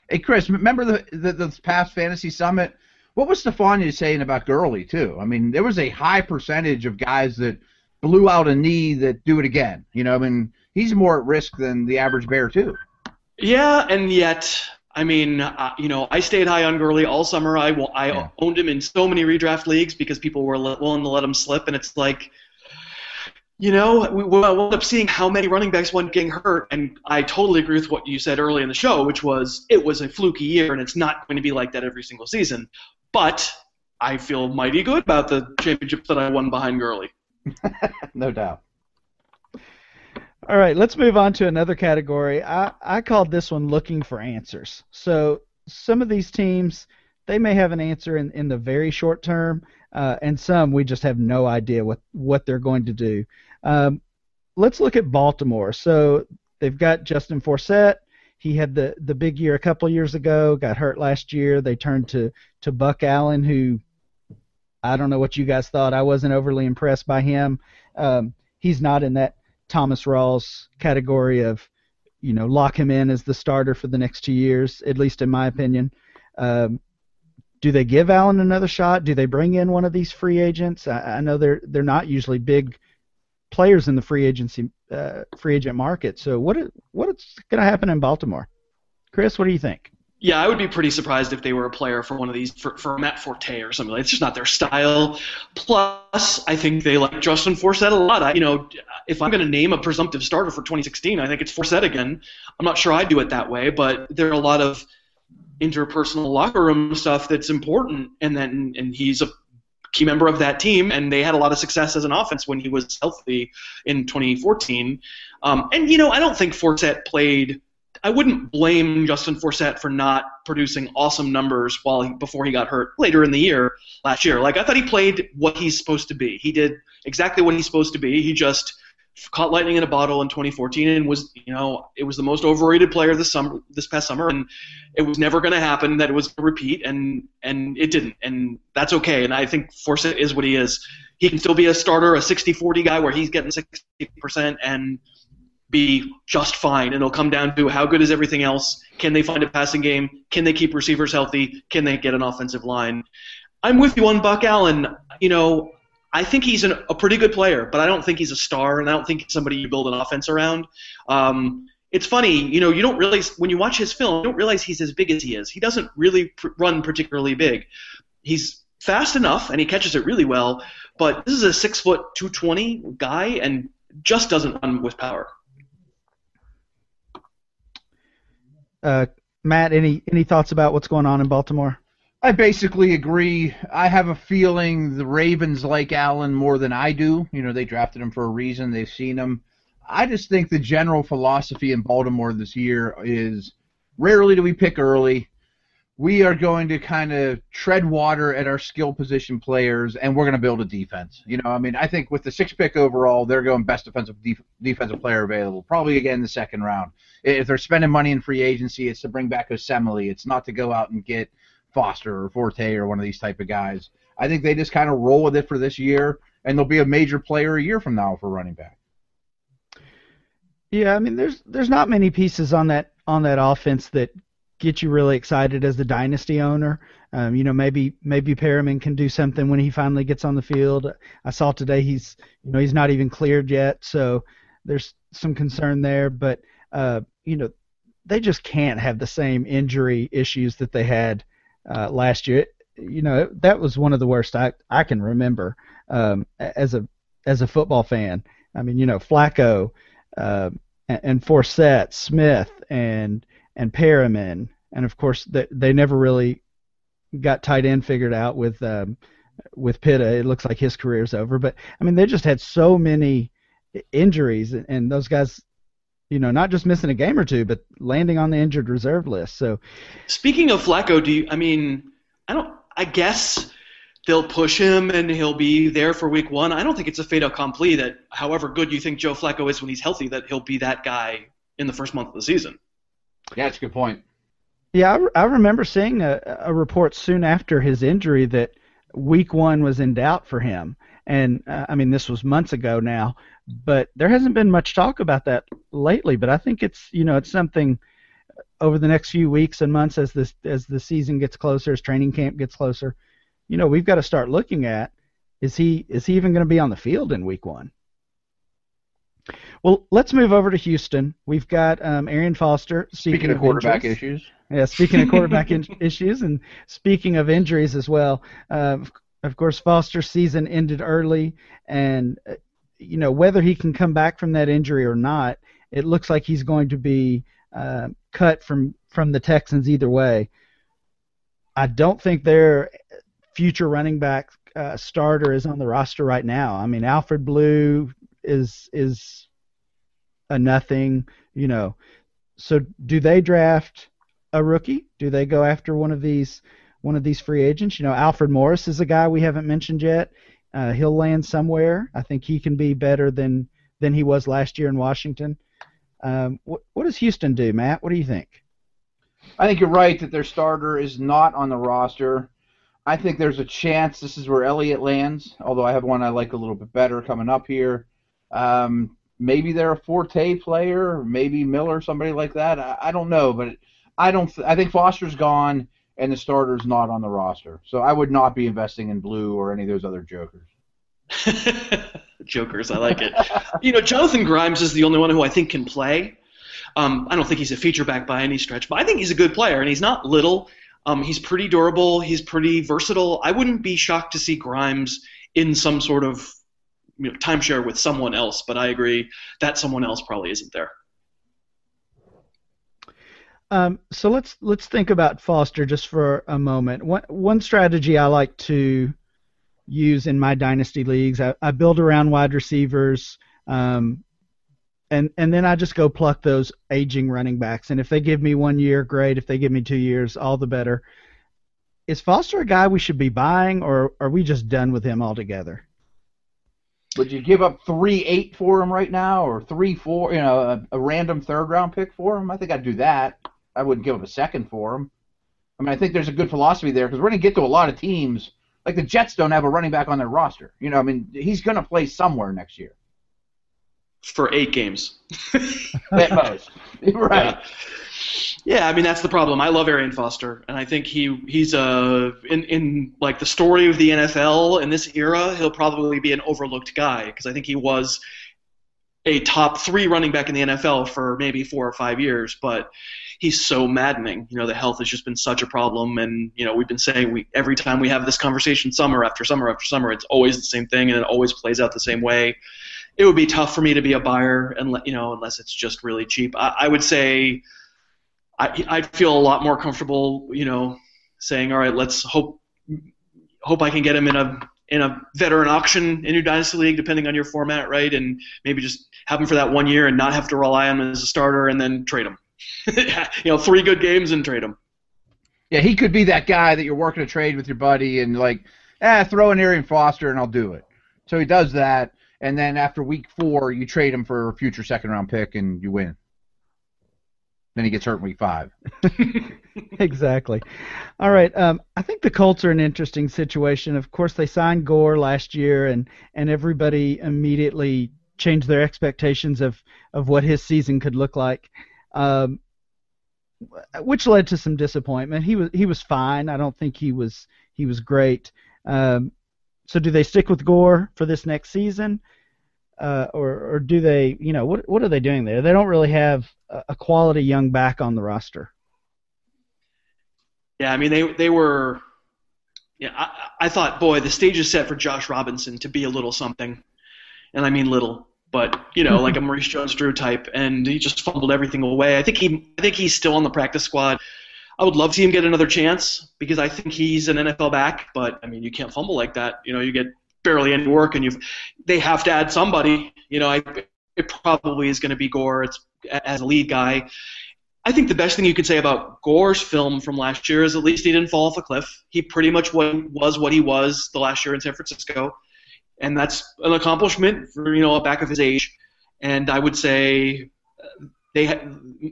Hey Chris, remember the, the the past fantasy summit? What was Stephania saying about Gurley too? I mean, there was a high percentage of guys that blew out a knee that do it again. You know, I mean, he's more at risk than the average bear too. Yeah, and yet I mean, uh, you know, I stayed high on Gurley all summer. I, I yeah. owned him in so many redraft leagues because people were willing to let him slip, and it's like, you know, we wound up seeing how many running backs went getting hurt, and I totally agree with what you said early in the show, which was it was a fluky year, and it's not going to be like that every single season. But I feel mighty good about the championships that I won behind Gurley. [LAUGHS] no doubt. All right, let's move on to another category. I, I called this one looking for answers. So some of these teams, they may have an answer in, in the very short term, uh, and some we just have no idea what, what they're going to do. Um, let's look at Baltimore. So they've got Justin Forsett. he had the the big year a couple years ago, got hurt last year. They turned to to Buck Allen, who I don't know what you guys thought. I wasn't overly impressed by him. Um, he's not in that Thomas Rawls category of you know lock him in as the starter for the next two years, at least in my opinion. Um, do they give Allen another shot? Do they bring in one of these free agents? I, I know they're they're not usually big players in the free agency uh, free agent market. So what is, what's going to happen in Baltimore? Chris, what do you think? Yeah, I would be pretty surprised if they were a player for one of these for, for Matt Forte or something. It's just not their style. Plus, I think they like Justin Forsett a lot. I, you know, if I'm going to name a presumptive starter for 2016, I think it's Forsett again. I'm not sure I'd do it that way, but there are a lot of interpersonal locker room stuff that's important, and then and he's a key member of that team, and they had a lot of success as an offense when he was healthy in 2014. Um, and you know, I don't think Forsett played. I wouldn't blame Justin Forsett for not producing awesome numbers while he, before he got hurt later in the year last year. Like I thought he played what he's supposed to be. He did exactly what he's supposed to be. He just caught lightning in a bottle in 2014 and was you know it was the most overrated player this summer this past summer and it was never going to happen that it was repeat and and it didn't and that's okay and I think Forsett is what he is. He can still be a starter a 60-40 guy where he's getting 60% and be just fine and it'll come down to how good is everything else can they find a passing game can they keep receivers healthy can they get an offensive line. I'm with you on Buck Allen you know I think he's an, a pretty good player, but I don't think he's a star, and I don't think he's somebody you build an offense around. Um, it's funny, you know, you don't realize when you watch his film, you don't realize he's as big as he is. He doesn't really pr- run particularly big. He's fast enough, and he catches it really well. But this is a six foot two twenty guy, and just doesn't run with power. Uh, Matt, any any thoughts about what's going on in Baltimore? I basically agree. I have a feeling the Ravens like Allen more than I do. You know, they drafted him for a reason. They've seen him. I just think the general philosophy in Baltimore this year is rarely do we pick early. We are going to kind of tread water at our skill position players, and we're going to build a defense. You know, I mean, I think with the sixth pick overall, they're going best defensive def- defensive player available, probably again in the second round. If they're spending money in free agency, it's to bring back Osemele. It's not to go out and get – Foster or Forte or one of these type of guys. I think they just kind of roll with it for this year, and they'll be a major player a year from now for running back. Yeah, I mean, there's there's not many pieces on that on that offense that get you really excited as the dynasty owner. Um, you know, maybe maybe Perriman can do something when he finally gets on the field. I saw today he's you know he's not even cleared yet, so there's some concern there. But uh, you know, they just can't have the same injury issues that they had uh, last year. You know, that was one of the worst I I can remember um, as a as a football fan. I mean, you know, Flacco uh, and, and Forsett, Smith, and and Perriman, and of course they they never really got tight end figured out with um, with Pitta. It looks like his career's over. But I mean, they just had so many injuries, and, and those guys you know, not just missing a game or two, but landing on the injured reserve list. So, speaking of Flacco, do you? I mean, I don't. I guess they'll push him and he'll be there for week one. I don't think it's a fait accompli that, however good you think Joe Flacco is when he's healthy, that he'll be that guy in the first month of the season. Yeah, that's a good point. Yeah, I, I remember seeing a, a report soon after his injury that week one was in doubt for him. And uh, I mean, this was months ago now, but there hasn't been much talk about that lately. But I think it's you know it's something over the next few weeks and months as this as the season gets closer, as training camp gets closer, you know we've got to start looking at is he is he even going to be on the field in week one? Well, let's move over to Houston. We've got um, Arian Foster. Speaking, of, quarterback injuries. issues. Yeah, speaking of quarterback [LAUGHS] in- issues and speaking of injuries as well. Uh, of course, Foster's season ended early, and uh, you know whether he can come back from that injury or not, it looks like he's going to be uh, cut from from the Texans either way. I don't think their future running back uh, starter is on the roster right now. I mean, Alfred Blue is is a nothing, you know. So do they draft a rookie? Do they go after one of these one of these free agents? You know, Alfred Morris is a guy we haven't mentioned yet. Uh, he'll land somewhere. I think he can be better than than he was last year in Washington. Um, what, what does Houston do, Matt? What do you think? I think you're right that their starter is not on the roster. I think there's a chance this is where Elliott lands, although I have one I like a little bit better coming up here. Um, maybe they're a Forte player, maybe Miller, somebody like that. I, I don't know, but I don't. Th- I think Foster's gone and the starter's not on the roster, so I would not be investing in Blue or any of those other jokers. [LAUGHS] Jokers, I like it. you know, Jonathan Grimes is the only one who I think can play. Um, I don't think he's a feature back by any stretch, but I think he's a good player, and he's not little. Um, he's pretty durable. He's pretty versatile. I wouldn't be shocked to see Grimes in some sort of you know, timeshare with someone else, but I agree that someone else probably isn't there. Um, so let's let's think about Foster just for a moment. One one strategy I like to use in my dynasty leagues, I, I build around wide receivers. Um, and and then I just go pluck those aging running backs. And if they give me one year, great. If they give me two years, all the better. Is Foster a guy we should be buying, or are we just done with him altogether? Would you give up three eight for him right now, or three four? You know, a, a random third round pick for him? I think I'd do that. I wouldn't give up a second for him. I mean, I think there's a good philosophy there because we're going to get to a lot of teams. Like the Jets don't have a running back on their roster. You know, I mean, he's going to play somewhere next year. For eight games. [LAUGHS] At most. [LAUGHS] right. Yeah. Yeah, I mean that's the problem. I love Arian Foster, and I think he he's a in in like the story of the NFL in this era, he'll probably be an overlooked guy because I think he was a top three running back in the NFL for maybe four or five years, but he's so maddening. You know, the health has just been such a problem, and you know we've been saying we every time we have this conversation, summer after summer after summer, it's always the same thing, and it always plays out the same way. It would be tough for me to be a buyer, and you know, unless it's just really cheap. I, I would say I, I'd feel a lot more comfortable, you know, saying, all right, let's hope hope I can get him in a in a veteran auction in your dynasty league, depending on your format, right? And maybe just have him for that one year and not have to rely on him as a starter, and then trade him. [LAUGHS] you know, three good games and trade him. Yeah, he could be that guy that you're working a trade with your buddy and like, ah, throw in Arian Foster and I'll do it. So he does that, and then after week four, you trade him for a future second round pick and you win. Then he gets hurt in week five. [LAUGHS] exactly. All right. Um, I think the Colts are an interesting situation. Of course, they signed Gore last year, and and everybody immediately changed their expectations of of what his season could look like, um, which led to some disappointment. He was he was fine. I don't think he was he was great. Um, so do they stick with Gore for this next season? uh, or or do they? You know, what what are they doing there? They don't really have a, quality young back on the roster. Yeah, I mean they they were. Yeah, I, I thought, boy, the stage is set for Josh Robinson to be a little something, and I mean little, but you know, like a Maurice Jones-Drew type, and he just fumbled everything away. I think he, I think he's still on the practice squad. I would love to see him get another chance because I think he's an NFL back, but I mean, you can't fumble like that. You know, you get barely any work, and you've they have to add somebody. You know, I, it probably is going to be Gore it's, as a lead guy. I think the best thing you could say about Gore's film from last year is at least he didn't fall off a cliff. He pretty much was what he was the last year in San Francisco, and that's an accomplishment for you know a back of his age. And I would say they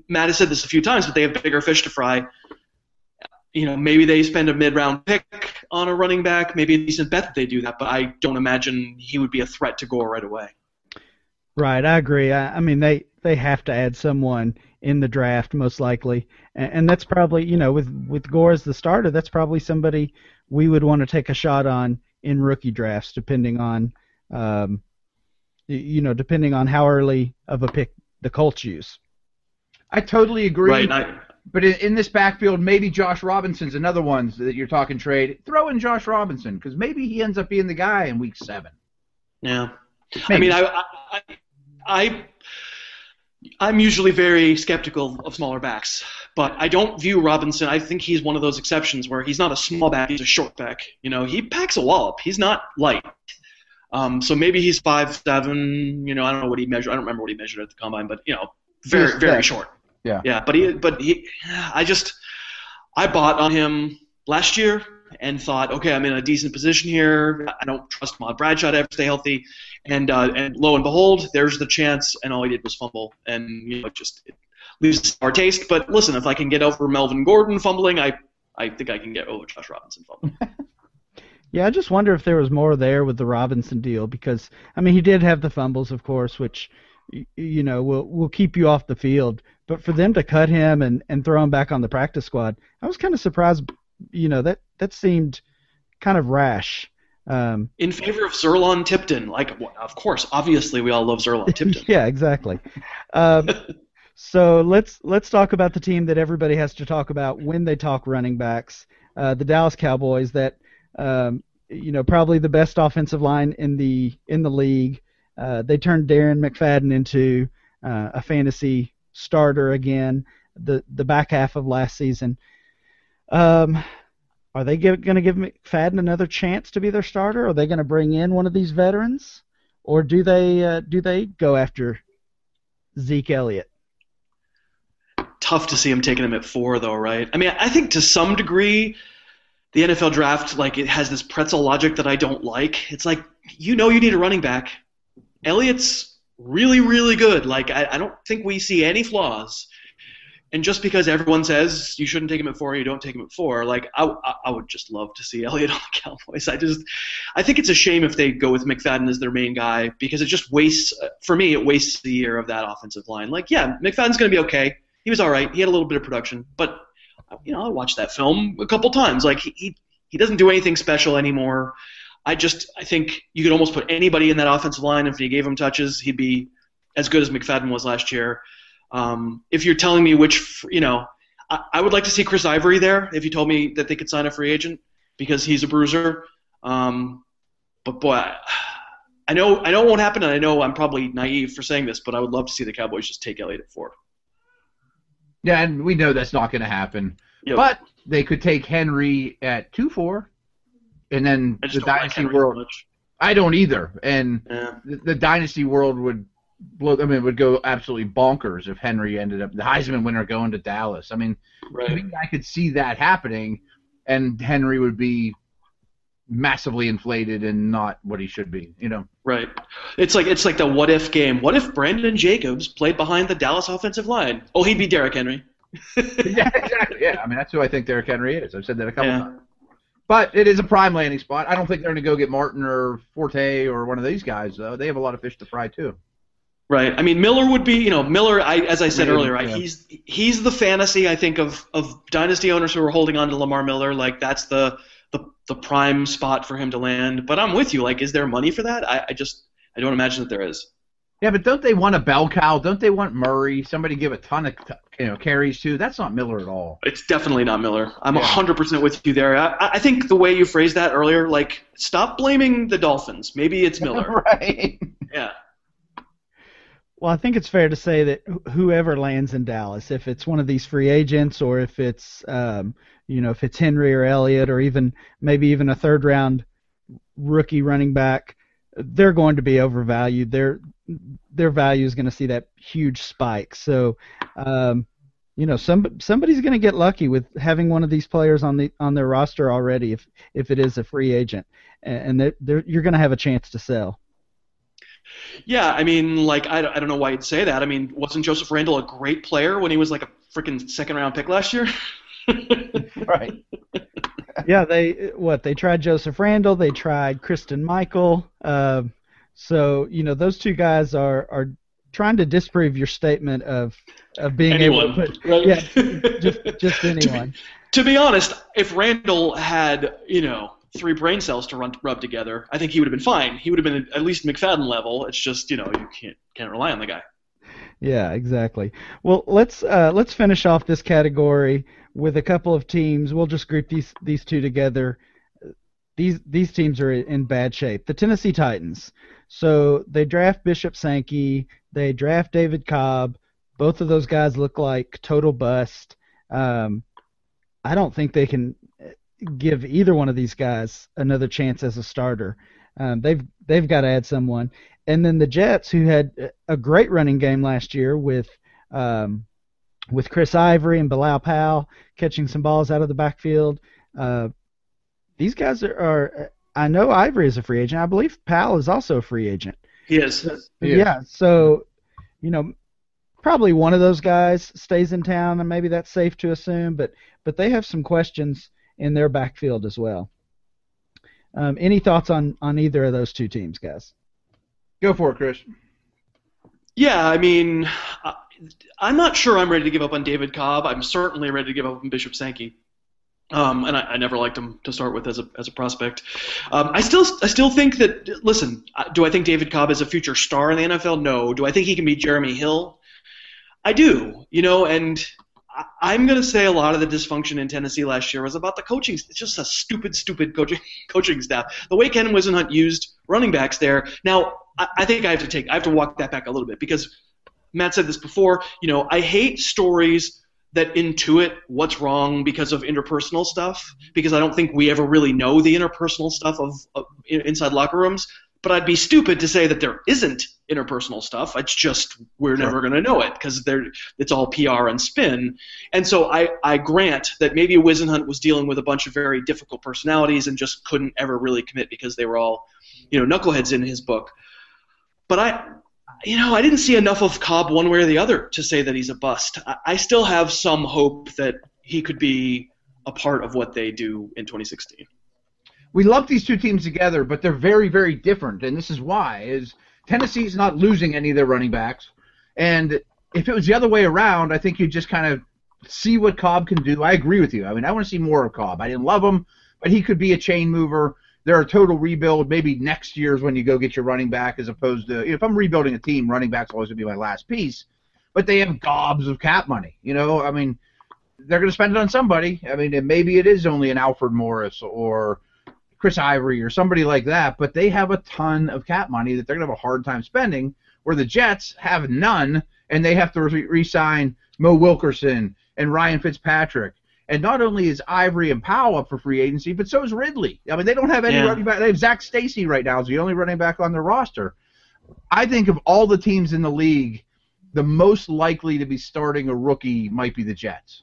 Matt has said this a few times, but they have bigger fish to fry you know, maybe they spend a mid-round pick on a running back. Maybe a decent bet that they do that, but I don't imagine he would be a threat to Gore right away. Right, I agree. I, I mean, they they have to add someone in the draft most likely, and, and that's probably you know with with Gore as the starter, that's probably somebody we would want to take a shot on in rookie drafts, depending on um, you know, depending on how early of a pick the Colts use. I totally agree. Right. I, but in, in, this backfield, maybe Josh Robinson's another one that you're talking trade. Throw in Josh Robinson because maybe he ends up being the guy in week seven. Yeah. Maybe. I mean, I, I, I, I'm usually very skeptical of smaller backs, but I don't view Robinson. I think he's one of those exceptions where he's not a small back; he's a short back. You know, he packs a wallop. He's not light. Um, so maybe he's five seven. You know, I don't know what he measured. I don't remember what he measured at the combine, but you know, very very short. Yeah. Yeah, but he, but he, I just, I bought on him last year, and thought, okay, I'm in a decent position here. I don't trust Ahmad Bradshaw to ever stay healthy, and uh, and lo and behold, there's the chance, and all he did was fumble, and you know, it just it a sour taste. But listen, if I can get over Melvin Gordon fumbling, I I think I can get over Josh Robinson fumbling. [LAUGHS] Yeah, I just wonder if there was more there with the Robinson deal because I mean he did have the fumbles, of course, which you know will will keep you off the field. But for them to cut him and and throw him back on the practice squad, I was kind of surprised. You know that that seemed kind of rash. Um, In favor of Zurlon Tipton, like of course, obviously we all love Zurlon [LAUGHS] Tipton. yeah, exactly. Um, [LAUGHS] so let's let's talk about the team that everybody has to talk about when they talk running backs, uh, the Dallas Cowboys. That um, you know, probably the best offensive line in the in the league. Uh, they turned Darren McFadden into uh, a fantasy starter again. The the back half of last season. Um, are they going to give McFadden another chance to be their starter? Are they going to bring in one of these veterans, or do they uh, do they go after Zeke Elliott? Tough to see him taking him at four, though, right? I mean, I think to some degree the NFL draft like it has this pretzel logic that I don't like. It's like you know you need a running back. Elliott's really really good. Like I, I don't think we see any flaws. And just because everyone says you shouldn't take him at four, you don't take him at four. Like I, I would just love to see [LAUGHS] Elliott on the Cowboys. I just, I think it's a shame if they go with McFadden as their main guy because it just wastes. Uh, for me, it wastes the year of that offensive line. Like yeah, McFadden's going to be okay. He was all right. He had a little bit of production, but you know, I watched that film a couple times. Like he he doesn't do anything special anymore. I just I think you could almost put anybody in that offensive line if you gave him touches, he'd be as good as McFadden was last year. Um, if you're telling me which, you know, I, I, would like to see Chris Ivory there. If you told me that they could sign a free agent because he's a bruiser, um, but boy, I, I know I know it won't happen, and I know I'm probably naive for saying this, but I would love to see the Cowboys just take Elliott at four. Yeah, and we know that's not going to happen. Yep. But they could take Henry at two four, and then the dynasty like world. I don't either, and yeah. the, the, dynasty world would blow. I mean, would go absolutely bonkers if Henry ended up the Heisman winner going to Dallas. I mean, right. I think I could see that happening, and Henry would be massively inflated and not what he should be. You know. Right. It's like it's like the what if game. What if Brandon Jacobs played behind the Dallas offensive line? Oh, he'd be Derrick Henry. [LAUGHS] yeah, exactly. Yeah, I mean that's who I think Derrick Henry is. I've said that a couple yeah. times. But it is a prime landing spot. I don't think they're going to go get Martin or Forte or one of these guys though. They have a lot of fish to fry too. Right. I mean, Miller would be, you know, Miller. I, as I said earlier, right? Yeah. He's he's the fantasy I think of of dynasty owners who are holding on to Lamar Miller. Like that's the the the prime spot for him to land. But I'm with you. Like, is there money for that? I, I just I don't imagine that there is. Yeah, but don't they want a bell cow? Don't they want Murray? Somebody give a ton of you know carries to? That's not Miller at all. It's definitely not Miller. I'm yeah. 100% with you there. I, I think the way you phrased that earlier, like, stop blaming the Dolphins. Maybe it's [LAUGHS] Miller. right. Yeah. Well, I think it's fair to say that whoever lands in Dallas, if it's one of these free agents or if it's, um, you know, if it's Henry or Elliott or even maybe even a third round rookie running back, they're going to be overvalued. Their their value is going to see that huge spike. So, um, you know, some somebody's going to get lucky with having one of these players on the on their roster already, if if it is a free agent, and they're, they're, you're going to have a chance to sell. Yeah, I mean, like I, I don't know why you'd say that. I mean, wasn't Joseph Randle a great player when he was like a freaking second round pick last year? [LAUGHS] [LAUGHS] right. yeah, they what they tried Joseph Randle, they tried Christine Michael. Uh, so you know those two guys are are trying to disprove your statement of of being anyone, able to put right? yeah just just anyone. to, be, to be honest, if Randle had you know three brain cells to run rub together, I think he would have been fine. He would have been at least McFadden level. It's just you know you can't can't rely on the guy. Yeah, exactly. Well, let's uh, let's finish off this category with a couple of teams. We'll just group these these two together. These these teams are in bad shape. The Tennessee Titans. So they draft Bishop Sankey. They draft David Cobb. Both of those guys look like total bust. Um, I don't think they can give either one of these guys another chance as a starter. Um, they've they've got to add someone. And then the Jets, who had a great running game last year with um, with Chris Ivory and Bilal Powell catching some balls out of the backfield. Uh, these guys are, are. I know Ivory is a free agent. I believe Powell is also a free agent. He is. He is. Yeah. So, you know, probably one of those guys stays in town, and maybe that's safe to assume. But but they have some questions in their backfield as well. Um, any thoughts on on either of those two teams, guys? Go for it, Chris. Yeah, I mean, I- I'm not sure I'm ready to give up on David Cobb. I'm certainly ready to give up on Bishop Sankey. Um, and I, I never liked him to start with as a as a prospect. Um, I still I still think that listen, do I think David Cobb is a future star in the NFL? No. Do I think he can be Jeremy Hill? I do. You know, and I, I'm going to say a lot of the dysfunction in Tennessee last year was about the coaching. It's just a stupid, stupid coaching [LAUGHS] coaching staff. The way Ken Whisenhunt used running backs there. Now, I, I think I have to take I have to walk that back a little bit because Matt said this before. You know, I hate stories that intuit what's wrong because of interpersonal stuff because I don't think we ever really know the interpersonal stuff of, of inside locker rooms. But I'd be stupid to say that there isn't interpersonal stuff. It's just we're Sure. never going to know it because it's all PR and spin. And so I, I grant that maybe Whisenhunt was dealing with a bunch of very difficult personalities and just couldn't ever really commit because they were all, you know, knuckleheads in his book. But I, you know, I didn't see enough of Cobb one way or the other to say that he's a bust. I, still have some hope that he could be a part of what they do in 2016. we lump these two teams together, but they're very, very different, and this is why: is Tennessee's not losing any of their running backs, and if it was the other way around, I think you'd just kind of see what Cobb can do. I agree with you. I mean, I want to see more of Cobb. I didn't love him, but he could be a chain mover. They're a total rebuild. Maybe next year's when you go get your running back, as opposed to if I'm rebuilding a team, running back's always gonna be my last piece. But they have gobs of cap money. You know, I mean, they're gonna spend it on somebody. I mean, and maybe it is only an Alfred Morris or Chris Ivory or somebody like that, but they have a ton of cap money that they're to have a hard time spending, where the Jets have none, and they have to re- re-sign Mo Wilkerson and Ryan Fitzpatrick. And not only is Ivory and Powell up for free agency, but so is Ridley. I mean, they don't have any Yeah. running back. They have Zac Stacy right now is the only running back on their roster. I think of all the teams in the league, the most likely to be starting a rookie might be the Jets.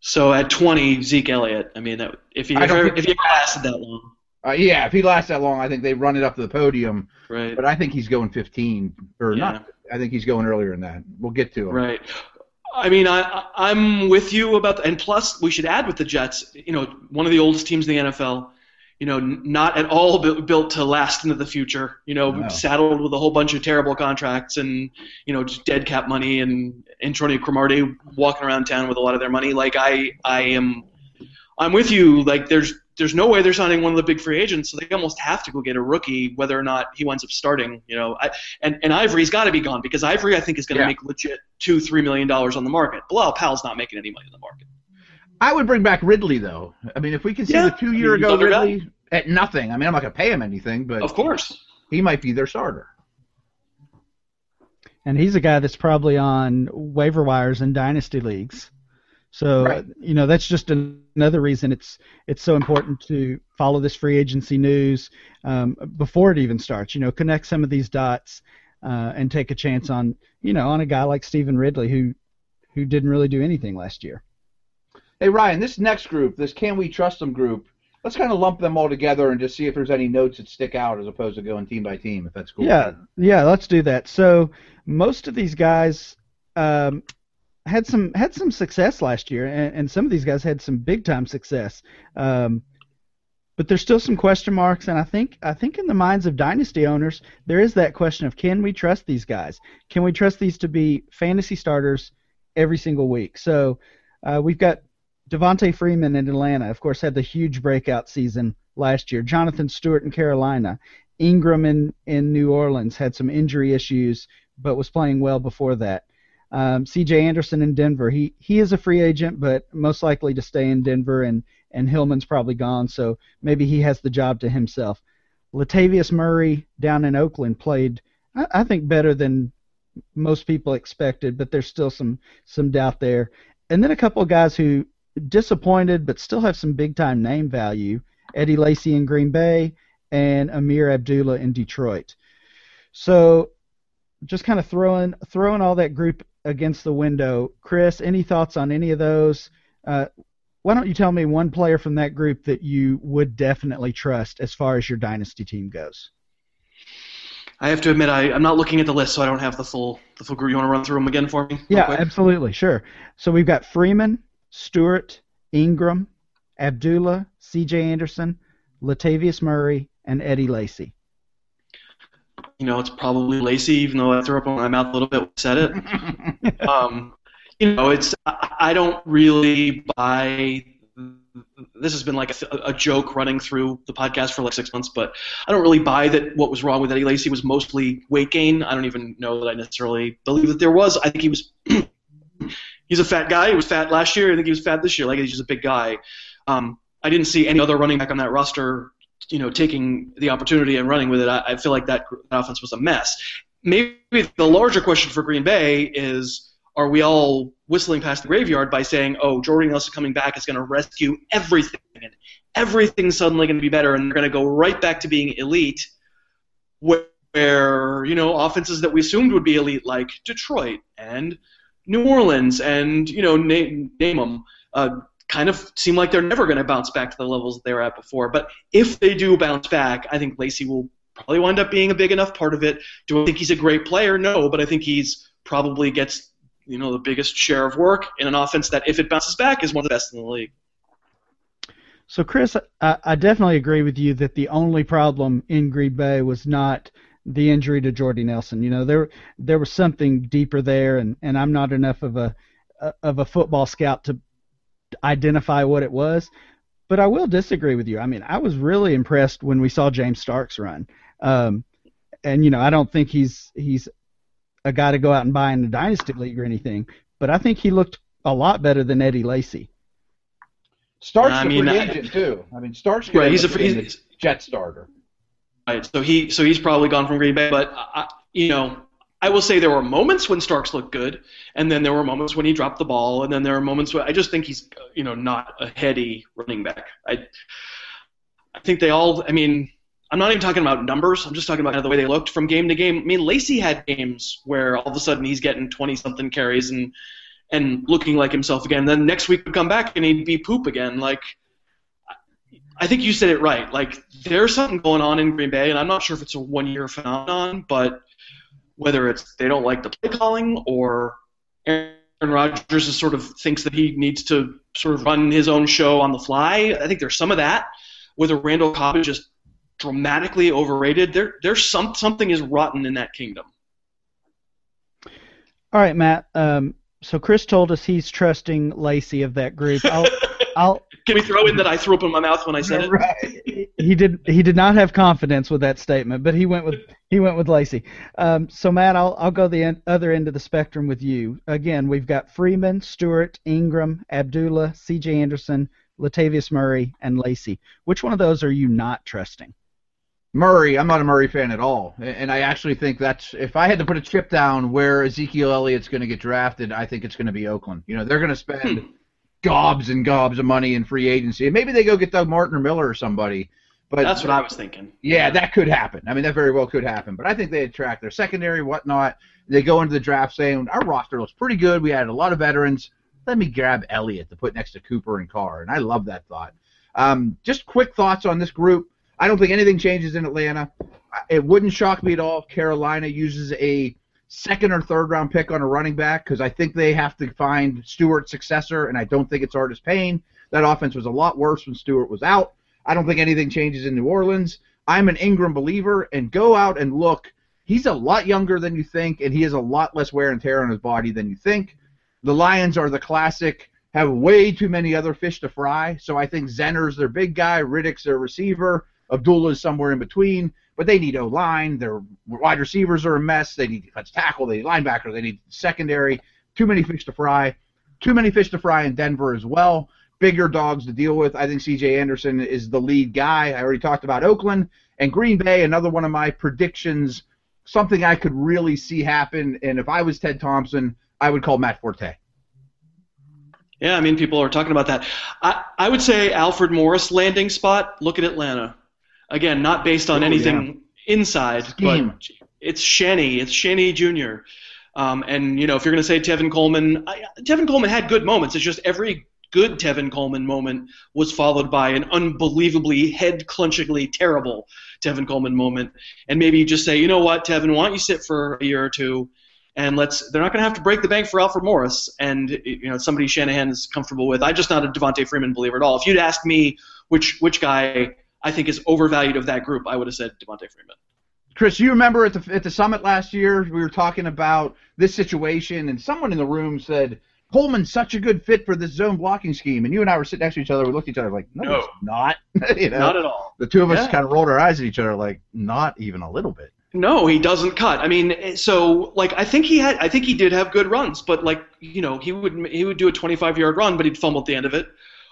So at 20, Zeke Elliott. I mean, that, if he ever, if he lasted that long, Uh, yeah, if he lasts that long, I think they run it up to the podium. right? But I think he's going 15 or Yeah. not. I think he's going earlier than that. We'll get to him. Right. I mean, I, I'm with you about, the, and plus we should add with the Jets. You know, one of the oldest teams in the NFL. You know, n- not at all bu- built to last into the future. You know, No. saddled with a whole bunch of terrible contracts and you know just dead cap money and Antonio Cromartie walking around town with a lot of their money. Like I, I am, I'm with you. Like there's there's no way they're signing one of the big free agents, so they almost have to go get a rookie, whether or not he winds up starting. You know, I, and and Ivory's got to be gone because Ivory I think is going to Yeah. make legit two three million dollars on the market. Bilal Powell's not making any money on the market. I would bring back Ridley though. I mean, if we can see Yeah. the two year He's ago undervalued. Ridley at nothing. I mean, I'm not gonna pay him anything, but Of course. he might be their starter. and he's a guy that's probably on waiver wires in dynasty leagues. So Right. you know that's just an- another reason it's it's so important to follow this free agency news um, before it even starts. You know, connect some of these dots uh, and take a chance on you know on a guy like Stevan Ridley who who didn't really do anything last year. Hey Ryan, this next group, this Can We Trust Them group, let's kind of lump them all together and just see if there's any notes that stick out as opposed to going team by team, if that's cool. Yeah, yeah, let's do that. So most of these guys um, had some had some success last year, and, and some of these guys had some big time success. Um, but there's still some question marks, and I think I think in the minds of dynasty owners, there is that question of can we trust these guys? Can we trust these to be fantasy starters every single week? So uh, we've got Devonta Freeman in Atlanta, of course, had the huge breakout season last year. Jonathan Stewart in Carolina. Ingram in, in New Orleans had some injury issues, but was playing well before that. Um, C.J. Anderson in Denver, he he is a free agent, but most likely to stay in Denver, and and Hillman's probably gone, so maybe he has the job to himself. Latavius Murray down in Oakland played, I, I think, better than most people expected, but there's still some some doubt there. And then a couple of guys who disappointed, but still have some big time name value. Eddie Lacy in Green Bay and Ameer Abdullah in Detroit. So just kind of throwing throwing all that group against the window. Chris, any thoughts on any of those? Uh, why don't you tell me one player from that group that you would definitely trust as far as your dynasty team goes? I have to admit, I, I'm not looking at the list, so I don't have the full the full group. You want to run through them again for me? Yeah, absolutely, sure. So we've got Freeman, Stewart, Ingram, Abdullah, C.J. Anderson, Latavius Murray, and Eddie Lacy. You know, it's probably Lacy, even though I threw up in my mouth a little bit when I said it. [LAUGHS] um, you know, it's I don't really buy. This has been like a, a, joke running through the podcast for like six months, but I don't really buy that what was wrong with Eddie Lacy was mostly weight gain. I don't even know that I necessarily believe that there was. I think he was. [CLEARS THROAT] he's a fat guy. He was fat last year. I think he was fat this year. Like he's just a big guy. Um, I didn't see any other running back on that roster, you know, taking the opportunity and running with it. I, I feel like that, that offense was a mess. Maybe the larger question for Green Bay is are we all whistling past the graveyard by saying, oh, Jordy Nelson coming back is going to rescue everything and everything's suddenly going to be better and they're going to go right back to being elite where, you know, offenses that we assumed would be elite like Detroit and New Orleans and, you know, name, name them, uh, kind of seem like they're never going to bounce back to the levels they were at before. But if they do bounce back, I think Lacy will probably wind up being a big enough part of it. Do I think he's a great player? No, but I think he's probably gets you know the biggest share of work in an offense that, if it bounces back, is one of the best in the league. So, Chris, I, I definitely agree with you that the only problem in Green Bay was not the injury to Jordy Nelson. You know, there there was something deeper there, and, and I'm not enough of a of a football scout to identify what it was. But I will disagree with you. I mean, I was really impressed when we saw James Starks run. Um, and you know, I don't think he's he's a guy to go out and buy in the dynasty league or anything, but I think he looked a lot better than Eddie Lacy. Starks I mean, a free agent too. I mean, Starks right, he's a free he's, jet starter. Right. So he so he's probably gone from Green Bay, but I, you know, I will say there were moments when Starks looked good, and then there were moments when he dropped the ball, and then there were moments where I just think he's uh, you know not a heady running back. I I think they all. I mean, I'm not even talking about numbers. I'm just talking about kind of the way they looked from game to game. I mean, Lacy had games where all of a sudden he's getting 20 something carries and and looking like himself again. Then next week would come back and he'd be poop again. Like, I think you said it right. Like, there's something going on in Green Bay, and I'm not sure if it's a one year phenomenon, but whether it's they don't like the play calling or Aaron Rodgers is sort of thinks that he needs to sort of run his own show on the fly. I think there's some of that. Whether Randall Cobb is just dramatically overrated. There, there's some something is rotten in that kingdom. All right, Matt. Um, so Chris told us he's trusting Lacy of that group. I'll, [LAUGHS] I'll Can we throw in that I threw up in my mouth when I said right. it? He did. He did not have confidence with that statement, but he went with he went with Lacy. Um, so Matt, I'll I'll go the end, other end of the spectrum with you. Again, we've got Freeman, Stewart, Ingram, Abdullah, C.J. Anderson, Latavius Murray, and Lacy. Which one of those are you not trusting? Murray, I'm not a Murray fan at all, and I actually think that's if I had to put a chip down where Ezekiel Elliott's going to get drafted, I think it's going to be Oakland. You know, they're going to spend hmm. gobs and gobs of money in free agency, and maybe they go get Doug Martin or Miller or somebody. But that's what I was thinking. Yeah, that could happen. I mean, that very well could happen. But I think they attract their secondary, whatnot. They go into the draft saying our roster looks pretty good. We had a lot of veterans. Let me grab Elliott to put next to Cooper and Carr, and I love that thought. Um, just quick thoughts on this group. I don't think anything changes in Atlanta. It wouldn't shock me at all if Carolina uses a second or third round pick on a running back because I think they have to find Stewart's successor, and I don't think it's Artis Payne. That offense was a lot worse when Stewart was out. I don't think anything changes in New Orleans. I'm an Ingram believer, and go out and look. He's a lot younger than you think, and he has a lot less wear and tear on his body than you think. The Lions are the classic, have way too many other fish to fry. So I think Zenner's their big guy, Riddick's their receiver. Abdullah is somewhere in between, but they need O line. Their wide receivers are a mess. They need defense tackle. They need linebacker. They need secondary. Too many fish to fry. Too many fish to fry in Denver as well. Bigger dogs to deal with. I think C.J. Anderson is the lead guy. I already talked about Oakland and Green Bay. Another one of my predictions. Something I could really see happen. And if I was Ted Thompson, I would call Matt Forte. Yeah, I mean, people are talking about that. I, I would say Alfred Morris landing spot. Look at Atlanta. Again, not based on oh, anything yeah. inside, Scheme. but it's Shanny. It's Shanny Jr. Um, and you know, if you're going to say Tevin Coleman, I, Tevin Coleman had good moments. It's just every good Tevin Coleman moment was followed by an unbelievably head clenchingly terrible Tevin Coleman moment. And maybe you just say, you know what, Tevin, why don't you sit for a year or two and let's they're not going to have to break the bank for Alfred Morris and you know somebody Shanahan is comfortable with. I'm just not a Devonta Freeman believer at all. If you'd asked me which which guy I think is overvalued of that group, I would have said Devonta Freeman. Chris, you remember at the at the summit last year we were talking about this situation, and someone in the room said Coleman's such a good fit for this zone blocking scheme, and you and I were sitting next to each other. We looked at each other like, no, No. he's not. [LAUGHS] you know? Not at all. The two of us Yeah. kind of rolled our eyes at each other like, not even a little bit. No, he doesn't cut. I mean, so like I think he had, I think he did have good runs, but like you know, he would he would do a 25 yard run, but he'd fumble at the end of it,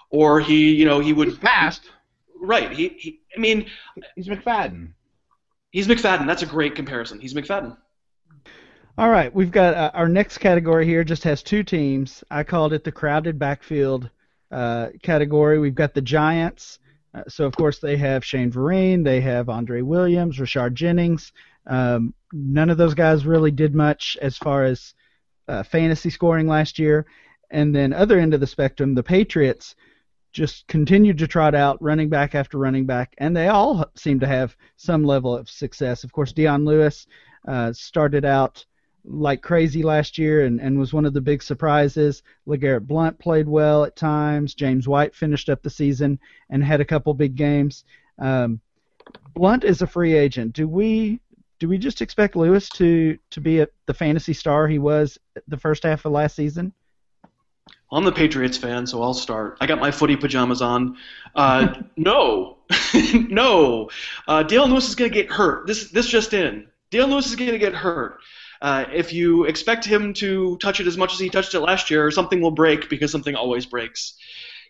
or he you know he He's would fast. right. He, he I mean, He's McFadden. he's McFadden. That's a great comparison. He's McFadden. All right, we've got uh, our next category here. Just has two teams. I called it the crowded backfield uh, category. We've got the Giants. Uh, so of course they have Shane Vereen, they have Andre Williams, Rashard Jennings. Um, none of those guys really did much as far as uh, fantasy scoring last year. And then other end of the spectrum, the Patriots just continued to trot out running back after running back, and they all seem to have some level of success. Of course, Dion Lewis uh, started out like crazy last year and, and was one of the big surprises. LeGarrette Blunt played well at times. James White finished up the season and had a couple big games. Um, Blunt is a free agent. Do we do we just expect Lewis to to be a, the fantasy star he was the first half of last season? I'm the Patriots fan, so I'll start. I got my footy pajamas on. Uh, [LAUGHS] no, [LAUGHS] no. Uh, Dale Lewis is going to get hurt. This this just in. Dale Lewis is going to get hurt. Uh, if you expect him to touch it as much as he touched it last year, something will break because something always breaks.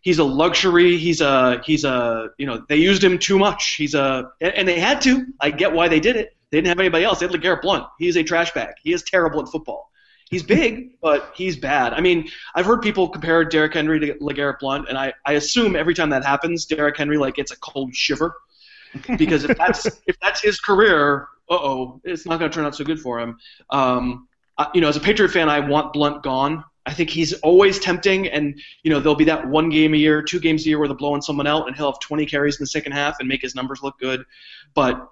He's a luxury. He's a he's a you know they used him too much. He's a and they had to. I get why they did it. They didn't have anybody else. They had LeGarrette Blunt. He's a trash bag. He is terrible at football. He's big, [LAUGHS] but he's bad. I mean, I've heard people compare Derrick Henry to LeGarrette Blunt, and I, I assume every time that happens, Derrick Henry like gets a cold shiver because if that's if that's his career, uh oh, it's not going to turn out so good for him. Um, I, you know, as a Patriot fan, I want Blunt gone. I think he's always tempting, and you know there'll be that one game a year, two games a year where they're blowing someone out, and he'll have 20 carries in the second half and make his numbers look good. But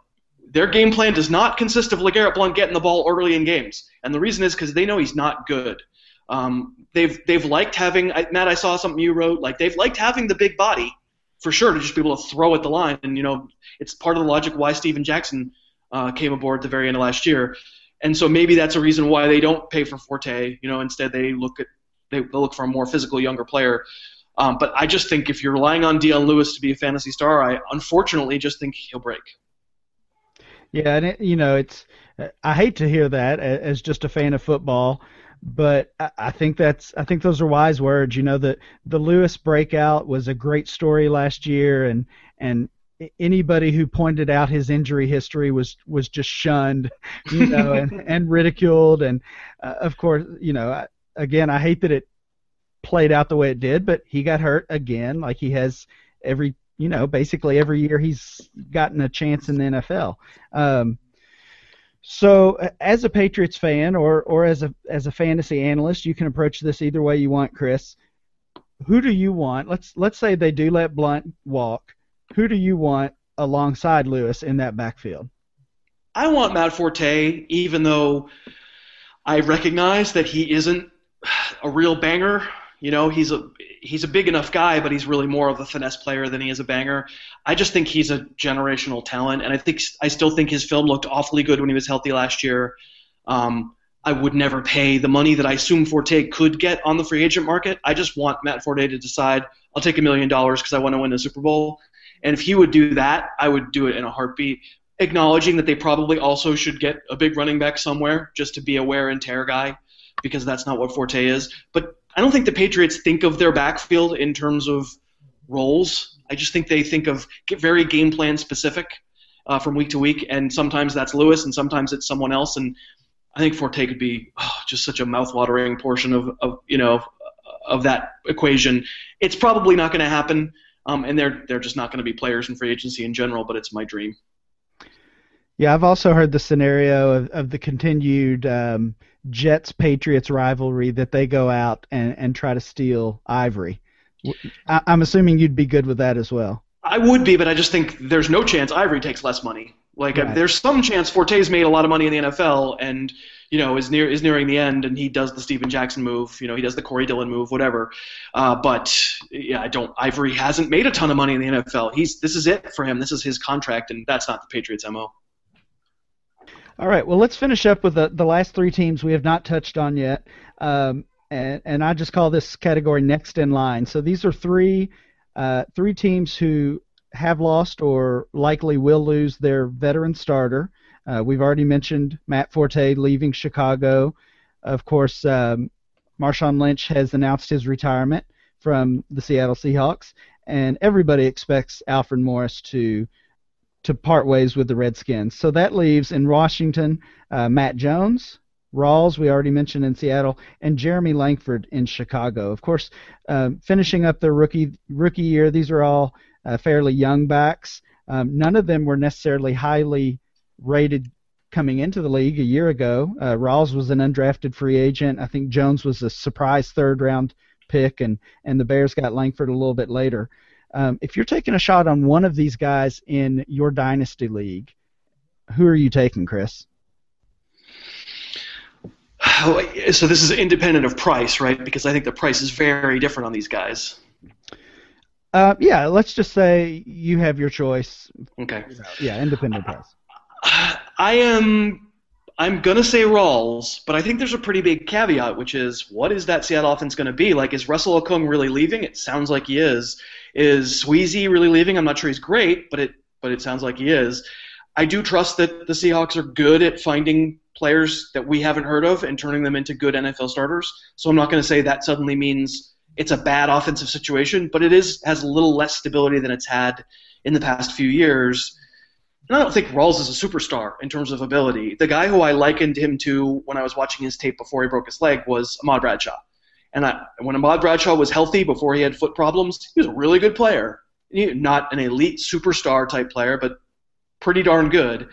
their game plan does not consist of LeGarrette Blunt getting the ball early in games, and the reason is because they know he's not good. Um, they've they've liked having I, Matt. I saw something you wrote. Like they've liked having the big body for sure to just be able to throw at the line, and you know it's part of the logic why Steven Jackson uh, came aboard at the very end of last year. And so maybe that's a reason why they don't pay for Forte. You know, instead they look at they look for a more physical, younger player. Um, but I just think if you're relying on Dion Lewis to be a fantasy star, I unfortunately just think he'll break. Yeah, and it, you know, it's I hate to hear that as just a fan of football, but I, I think that's I think those are wise words. You know, the the Lewis breakout was a great story last year, and and anybody who pointed out his injury history was was just shunned, [LAUGHS] you know, and [LAUGHS] and ridiculed, and uh, of course, you know, I, again, I hate that it played out the way it did, but he got hurt again, like he has every you know, basically every year he's gotten a chance in the NFL. Um, so, uh, as a Patriots fan, or or as a as a fantasy analyst, you can approach this either way you want, Chris. Who do you want? Let's let's say they do let Blunt walk. Who do you want alongside Lewis in that backfield? I want Matt Forte, even though I recognize that he isn't a real banger. You know, he's a he's a big enough guy, but he's really more of a finesse player than he is a banger. I just think he's a generational talent, and I think I still think his film looked awfully good when he was healthy last year. Um, I would never pay the money that I assume Forte could get on the free agent market. I just want Matt Forte to decide I'll take a million dollars because I want to win the Super Bowl. And if he would do that, I would do it in a heartbeat, acknowledging that they probably also should get a big running back somewhere just to be a wear and tear guy because that's not what Forte is. But I don't think the Patriots think of their backfield in terms of roles. I just think they think of very game plan specific uh, from week to week, and sometimes that's Lewis, and sometimes it's someone else. And I think Forte could be oh, just such a mouthwatering portion of, of you know of that equation. It's probably not going to happen, um, and they're they're just not going to be players in free agency in general. But it's my dream. Yeah, I've also heard the scenario of, of the continued um, Jets Patriots rivalry that they go out and, and try to steal Ivory. I, I'm assuming you'd be good with that as well. I would be, but I just think there's no chance Ivory takes less money. Like Right. there's some chance Forte's made a lot of money in the NFL and you know is near is nearing the end and he does the Steven Jackson move. You know he does the Corey Dillon move, whatever. Uh, but yeah, I don't. Ivory hasn't made a ton of money in the NFL. He's this is it for him. This is his contract, and that's not the Patriots' mo. All right. Well, let's finish up with the, the last three teams we have not touched on yet. Um, and, and I just call this category next in line. So these are three uh, three teams who have lost or likely will lose their veteran starter. Uh, we've already mentioned Matt Forte leaving Chicago. Of course, um, Marshawn Lynch has announced his retirement from the Seattle Seahawks, and everybody expects Alfred Morris to to part ways with the Redskins. So that leaves in Washington uh, Matt Jones, Rawls, we already mentioned in Seattle, and Jeremy Langford in Chicago. Of course, um, finishing up their rookie rookie year, these are all uh, fairly young backs. Um, none of them were necessarily highly rated coming into the league a year ago. Uh, Rawls was an undrafted free agent. I think Jones was a surprise third round pick, and and the Bears got Langford a little bit later. Um, if you're taking a shot on one of these guys in your dynasty league, who are you taking, Chris? [SIGHS] So this is independent of price, right? Because I think the price is very different on these guys. Uh, yeah, let's just say you have your choice. Okay. Yeah, independent price. [SIGHS] I am. I'm gonna say Rawls, but I think there's a pretty big caveat, which is what is that Seattle offense going to be? Like, is Russell Okung really leaving? It sounds like he is. Is Sweezy really leaving? I'm not sure he's great, but it but it sounds like he is. I do trust that the Seahawks are good at finding players that we haven't heard of and turning them into good NFL starters. So I'm not going to say that suddenly means it's a bad offensive situation, but it is has a little less stability than it's had in the past few years. I don't think Rawls is a superstar in terms of ability. The guy who I likened him to when I was watching his tape before he broke his leg was Ahmad Bradshaw. And I, when Ahmad Bradshaw was healthy before he had foot problems, he was a really good player. He- Not an elite superstar type player, but pretty darn good.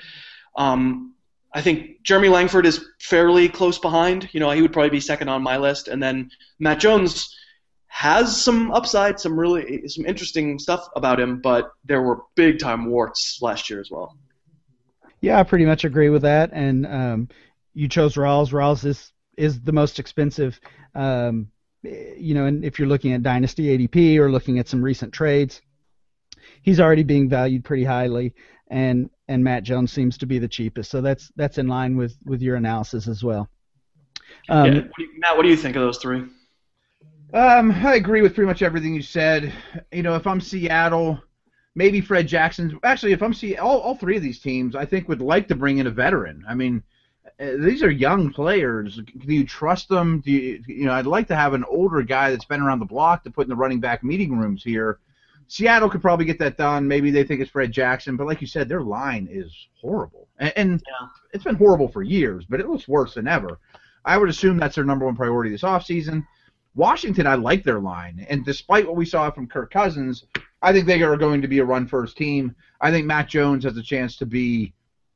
Um, I think Jeremy Langford is fairly close behind. You know, he would probably be second on my list, and then Matt Jones has some upside, some really some interesting stuff about him, but there were big time warts last year as well. Yeah, I pretty much agree with that. And um, you chose Rawls. Rawls is is the most expensive. Um, you know, and if you're looking at Dynasty ADP or looking at some recent trades, he's already being valued pretty highly, and and Matt Jones seems to be the cheapest. So that's that's in line with with your analysis as well. Um, yeah. What do you, Matt, what do you think of those three? Um, I agree with pretty much everything you said. You know, if I'm Seattle, maybe Fred Jackson. Actually, if I'm see all, all three of these teams, I think would like to bring in a veteran. I mean, uh, these are young players. Do you trust them? Do you, you know? I'd like to have an older guy that's been around the block to put in the running back meeting rooms here. Seattle could probably get that done. Maybe they think it's Fred Jackson, but like you said, their line is horrible, and, and Yeah. it's been horrible for years, but it looks worse than ever. I would assume that's their number one priority this offseason. Washington, I like their line, and despite what we saw from Kirk Cousins, I think they are going to be a run first team. I think Matt Jones has a chance to be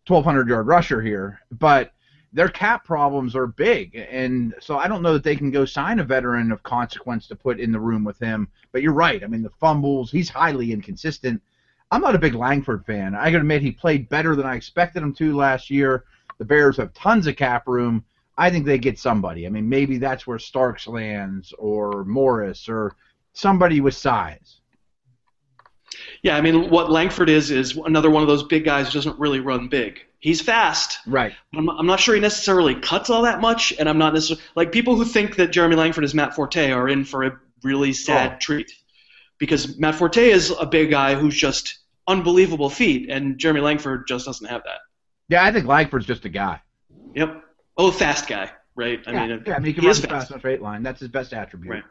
1,200 yard rusher here, but their cap problems are big, and so I don't know that they can go sign a veteran of consequence to put in the room with him. But you're right. I mean, the fumbles, he's highly inconsistent. I'm not a big Langford fan. I can admit he played better than I expected him to last year. The Bears have tons of cap room. I think they get somebody. I mean, maybe that's where Starks lands or Morris or somebody with size. Yeah, I mean, what Langford is is another one of those big guys who doesn't really run big. He's fast. Right. I'm, I'm not sure he necessarily cuts all that much, and I'm not necessarily like people who think that Jeremy Langford is Matt Forte are in for a really sad Oh. treat, because Matt Forte is a big guy who's just unbelievable feet, and Jeremy Langford just doesn't have that. Yeah, I think Langford's just a guy. Yep. Oh, fast guy, right? I yeah, mean, yeah, I mean, he can he run fast fast. on a straight line. That's his best attribute. Right.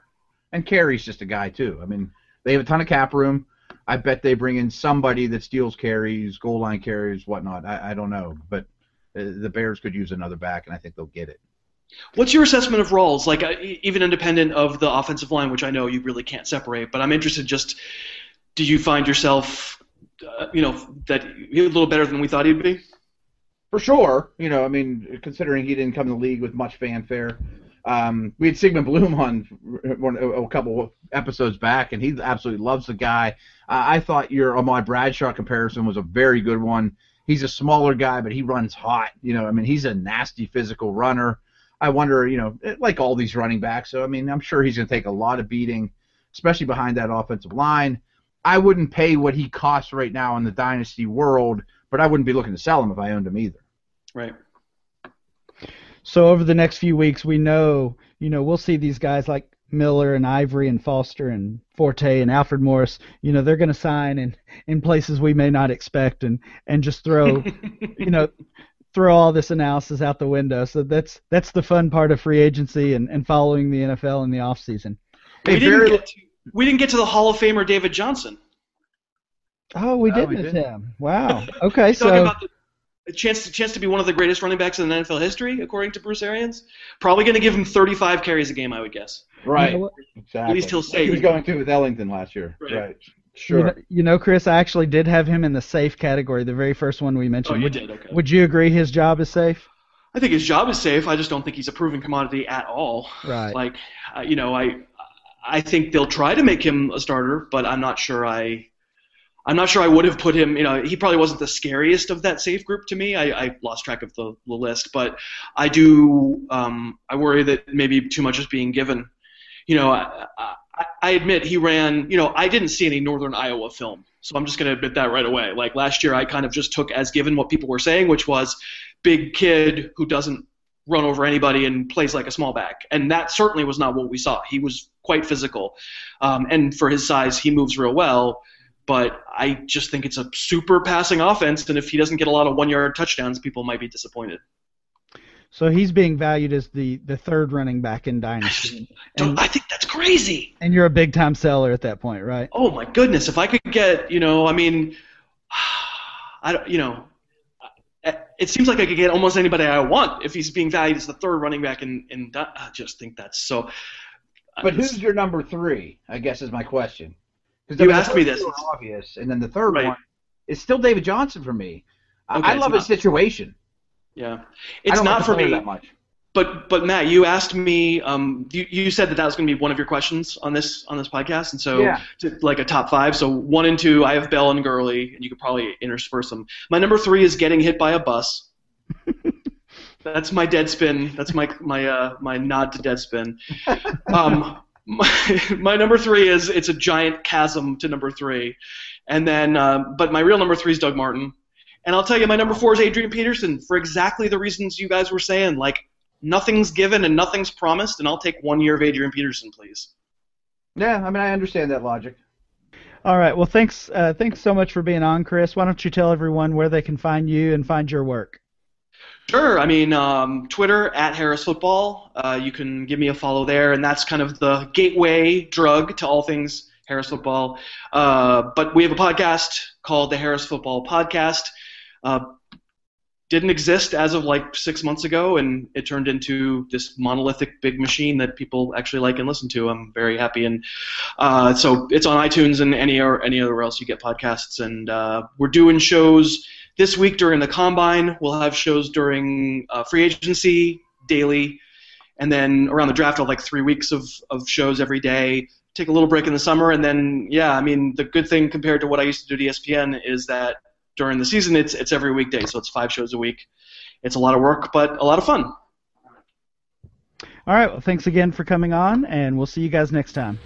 And Carey's just a guy too. I mean, they have a ton of cap room. I bet they bring in somebody that steals carries, goal line carries, whatnot. I, I don't know, but uh, the Bears could use another back, and I think they'll get it. What's your assessment of Rawls? Like, uh, even independent of the offensive line, which I know you really can't separate, but I'm interested. Just, do you find yourself, uh, you know, that a little better than we thought he'd be? For sure, you know, I mean, considering he didn't come in the league with much fanfare, Um, we had Sigmund Bloom on one, a couple episodes back, and he absolutely loves the guy. Uh, I thought your Ahmad Bradshaw comparison was a very good one. He's a smaller guy, but he runs hot. You know, I mean, he's a nasty physical runner. I wonder, you know, like all these running backs. So I mean, I'm sure he's going to take a lot of beating, especially behind that offensive line. I wouldn't pay what he costs right now in the dynasty world, but I wouldn't be looking to sell them if I owned them either. Right. So over the next few weeks, we know, you know, we'll see these guys like Miller and Ivory and Foster and Forte and Alfred Morris. You know, they're going to sign in in places we may not expect, and and just throw, [LAUGHS] you know, throw all this analysis out the window. So that's that's the fun part of free agency and, and following the NFL in the off season. We didn't, get to, we didn't get to the Hall of Famer David Johnson. Oh, we did we miss did. him. Wow. [LAUGHS] Okay, so the, a chance to chance to be one of the greatest running backs in NFL history, according to Bruce Arians. Probably going to give him 35 carries a game, I would guess. Right. You know exactly. At least he'll say He was going through with Ellington last year. Right. Right. you Sure. know, you know, Chris, I actually did have him in the safe category, the very first one we mentioned. Oh, mentioned. you would, did. Okay. would you agree his job is safe? I think his job is safe. I just don't think he's a proven commodity at all. Right. Like, uh, you know, I I think they'll try to make him a starter, but I'm not sure I. I'm not sure I would have put him. You know, he probably wasn't the scariest of that safe group to me. I, I lost track of the, the list, but I do. Um, I worry that maybe too much is being given. You know, I, I, I admit he ran. You know, I didn't see any Northern Iowa film, so I'm just going to admit that right away. Like last year, I kind of just took as given what people were saying, which was big kid who doesn't run over anybody and plays like a small back. And that certainly was not what we saw. He was quite physical. Um, and for his size, he moves real well. But I just think it's a super passing offense. And if he doesn't get a lot of one yard touchdowns, people might be disappointed. So he's being valued as the, the third running back in Dynasty. [LAUGHS] Don't, And, I think that's crazy. and you're a big time seller at that point, right? Oh my goodness. If I could get, you know, I mean, I don't, you know, it seems like I could get almost anybody I want if he's being valued as the third running back in, in I just think that's so. But who's your number three? I guess is my question. You asked me this. obvious, and then the third Right. one is still David Johnson for me. I- Okay, I love not- his situation. Yeah, it's not like for me. that much. But but Matt, you asked me. Um, you, you said that that was going to be one of your questions on this on this podcast, and so Yeah. to, like a top five. So one and two, I have Bell and Gurley, and you could probably intersperse them. My number three is getting hit by a bus. [LAUGHS] That's my Deadspin. That's my my uh, my nod to Deadspin. Um, [LAUGHS] my, number three is it's a giant chasm to number three, and then uh, but my real number three is Doug Martin, and I'll tell you my number four is Adrian Peterson for exactly the reasons you guys were saying. Like nothing's given and nothing's promised, and I'll take one year of Adrian Peterson, please. Yeah, I mean I understand that logic. All right. Well, thanks. Uh, thanks so much for being on, Chris. Why don't you tell everyone where they can find you and find your work? Sure. I mean, um, Twitter at Harris Football. Uh, you can give me a follow there, and that's kind of the gateway drug to all things Harris Football. Uh, but we have a podcast called the Harris Football Podcast. Uh, didn't exist as of like six months ago, and it turned into this monolithic big machine that people actually like and listen to. I'm very happy, and uh, so it's on iTunes and any or anywhere else you get podcasts. And uh, we're doing shows this week during the combine. We'll have shows during uh, free agency daily, and then around the draft, I'll have like three weeks of, of shows every day. Take a little break in the summer, and then yeah, I mean the good thing compared to what I used to do at ESPN is that during the season it's it's every weekday, so it's five shows a week. It's a lot of work, but a lot of fun. All right. Well, thanks again for coming on, and we'll see you guys next time.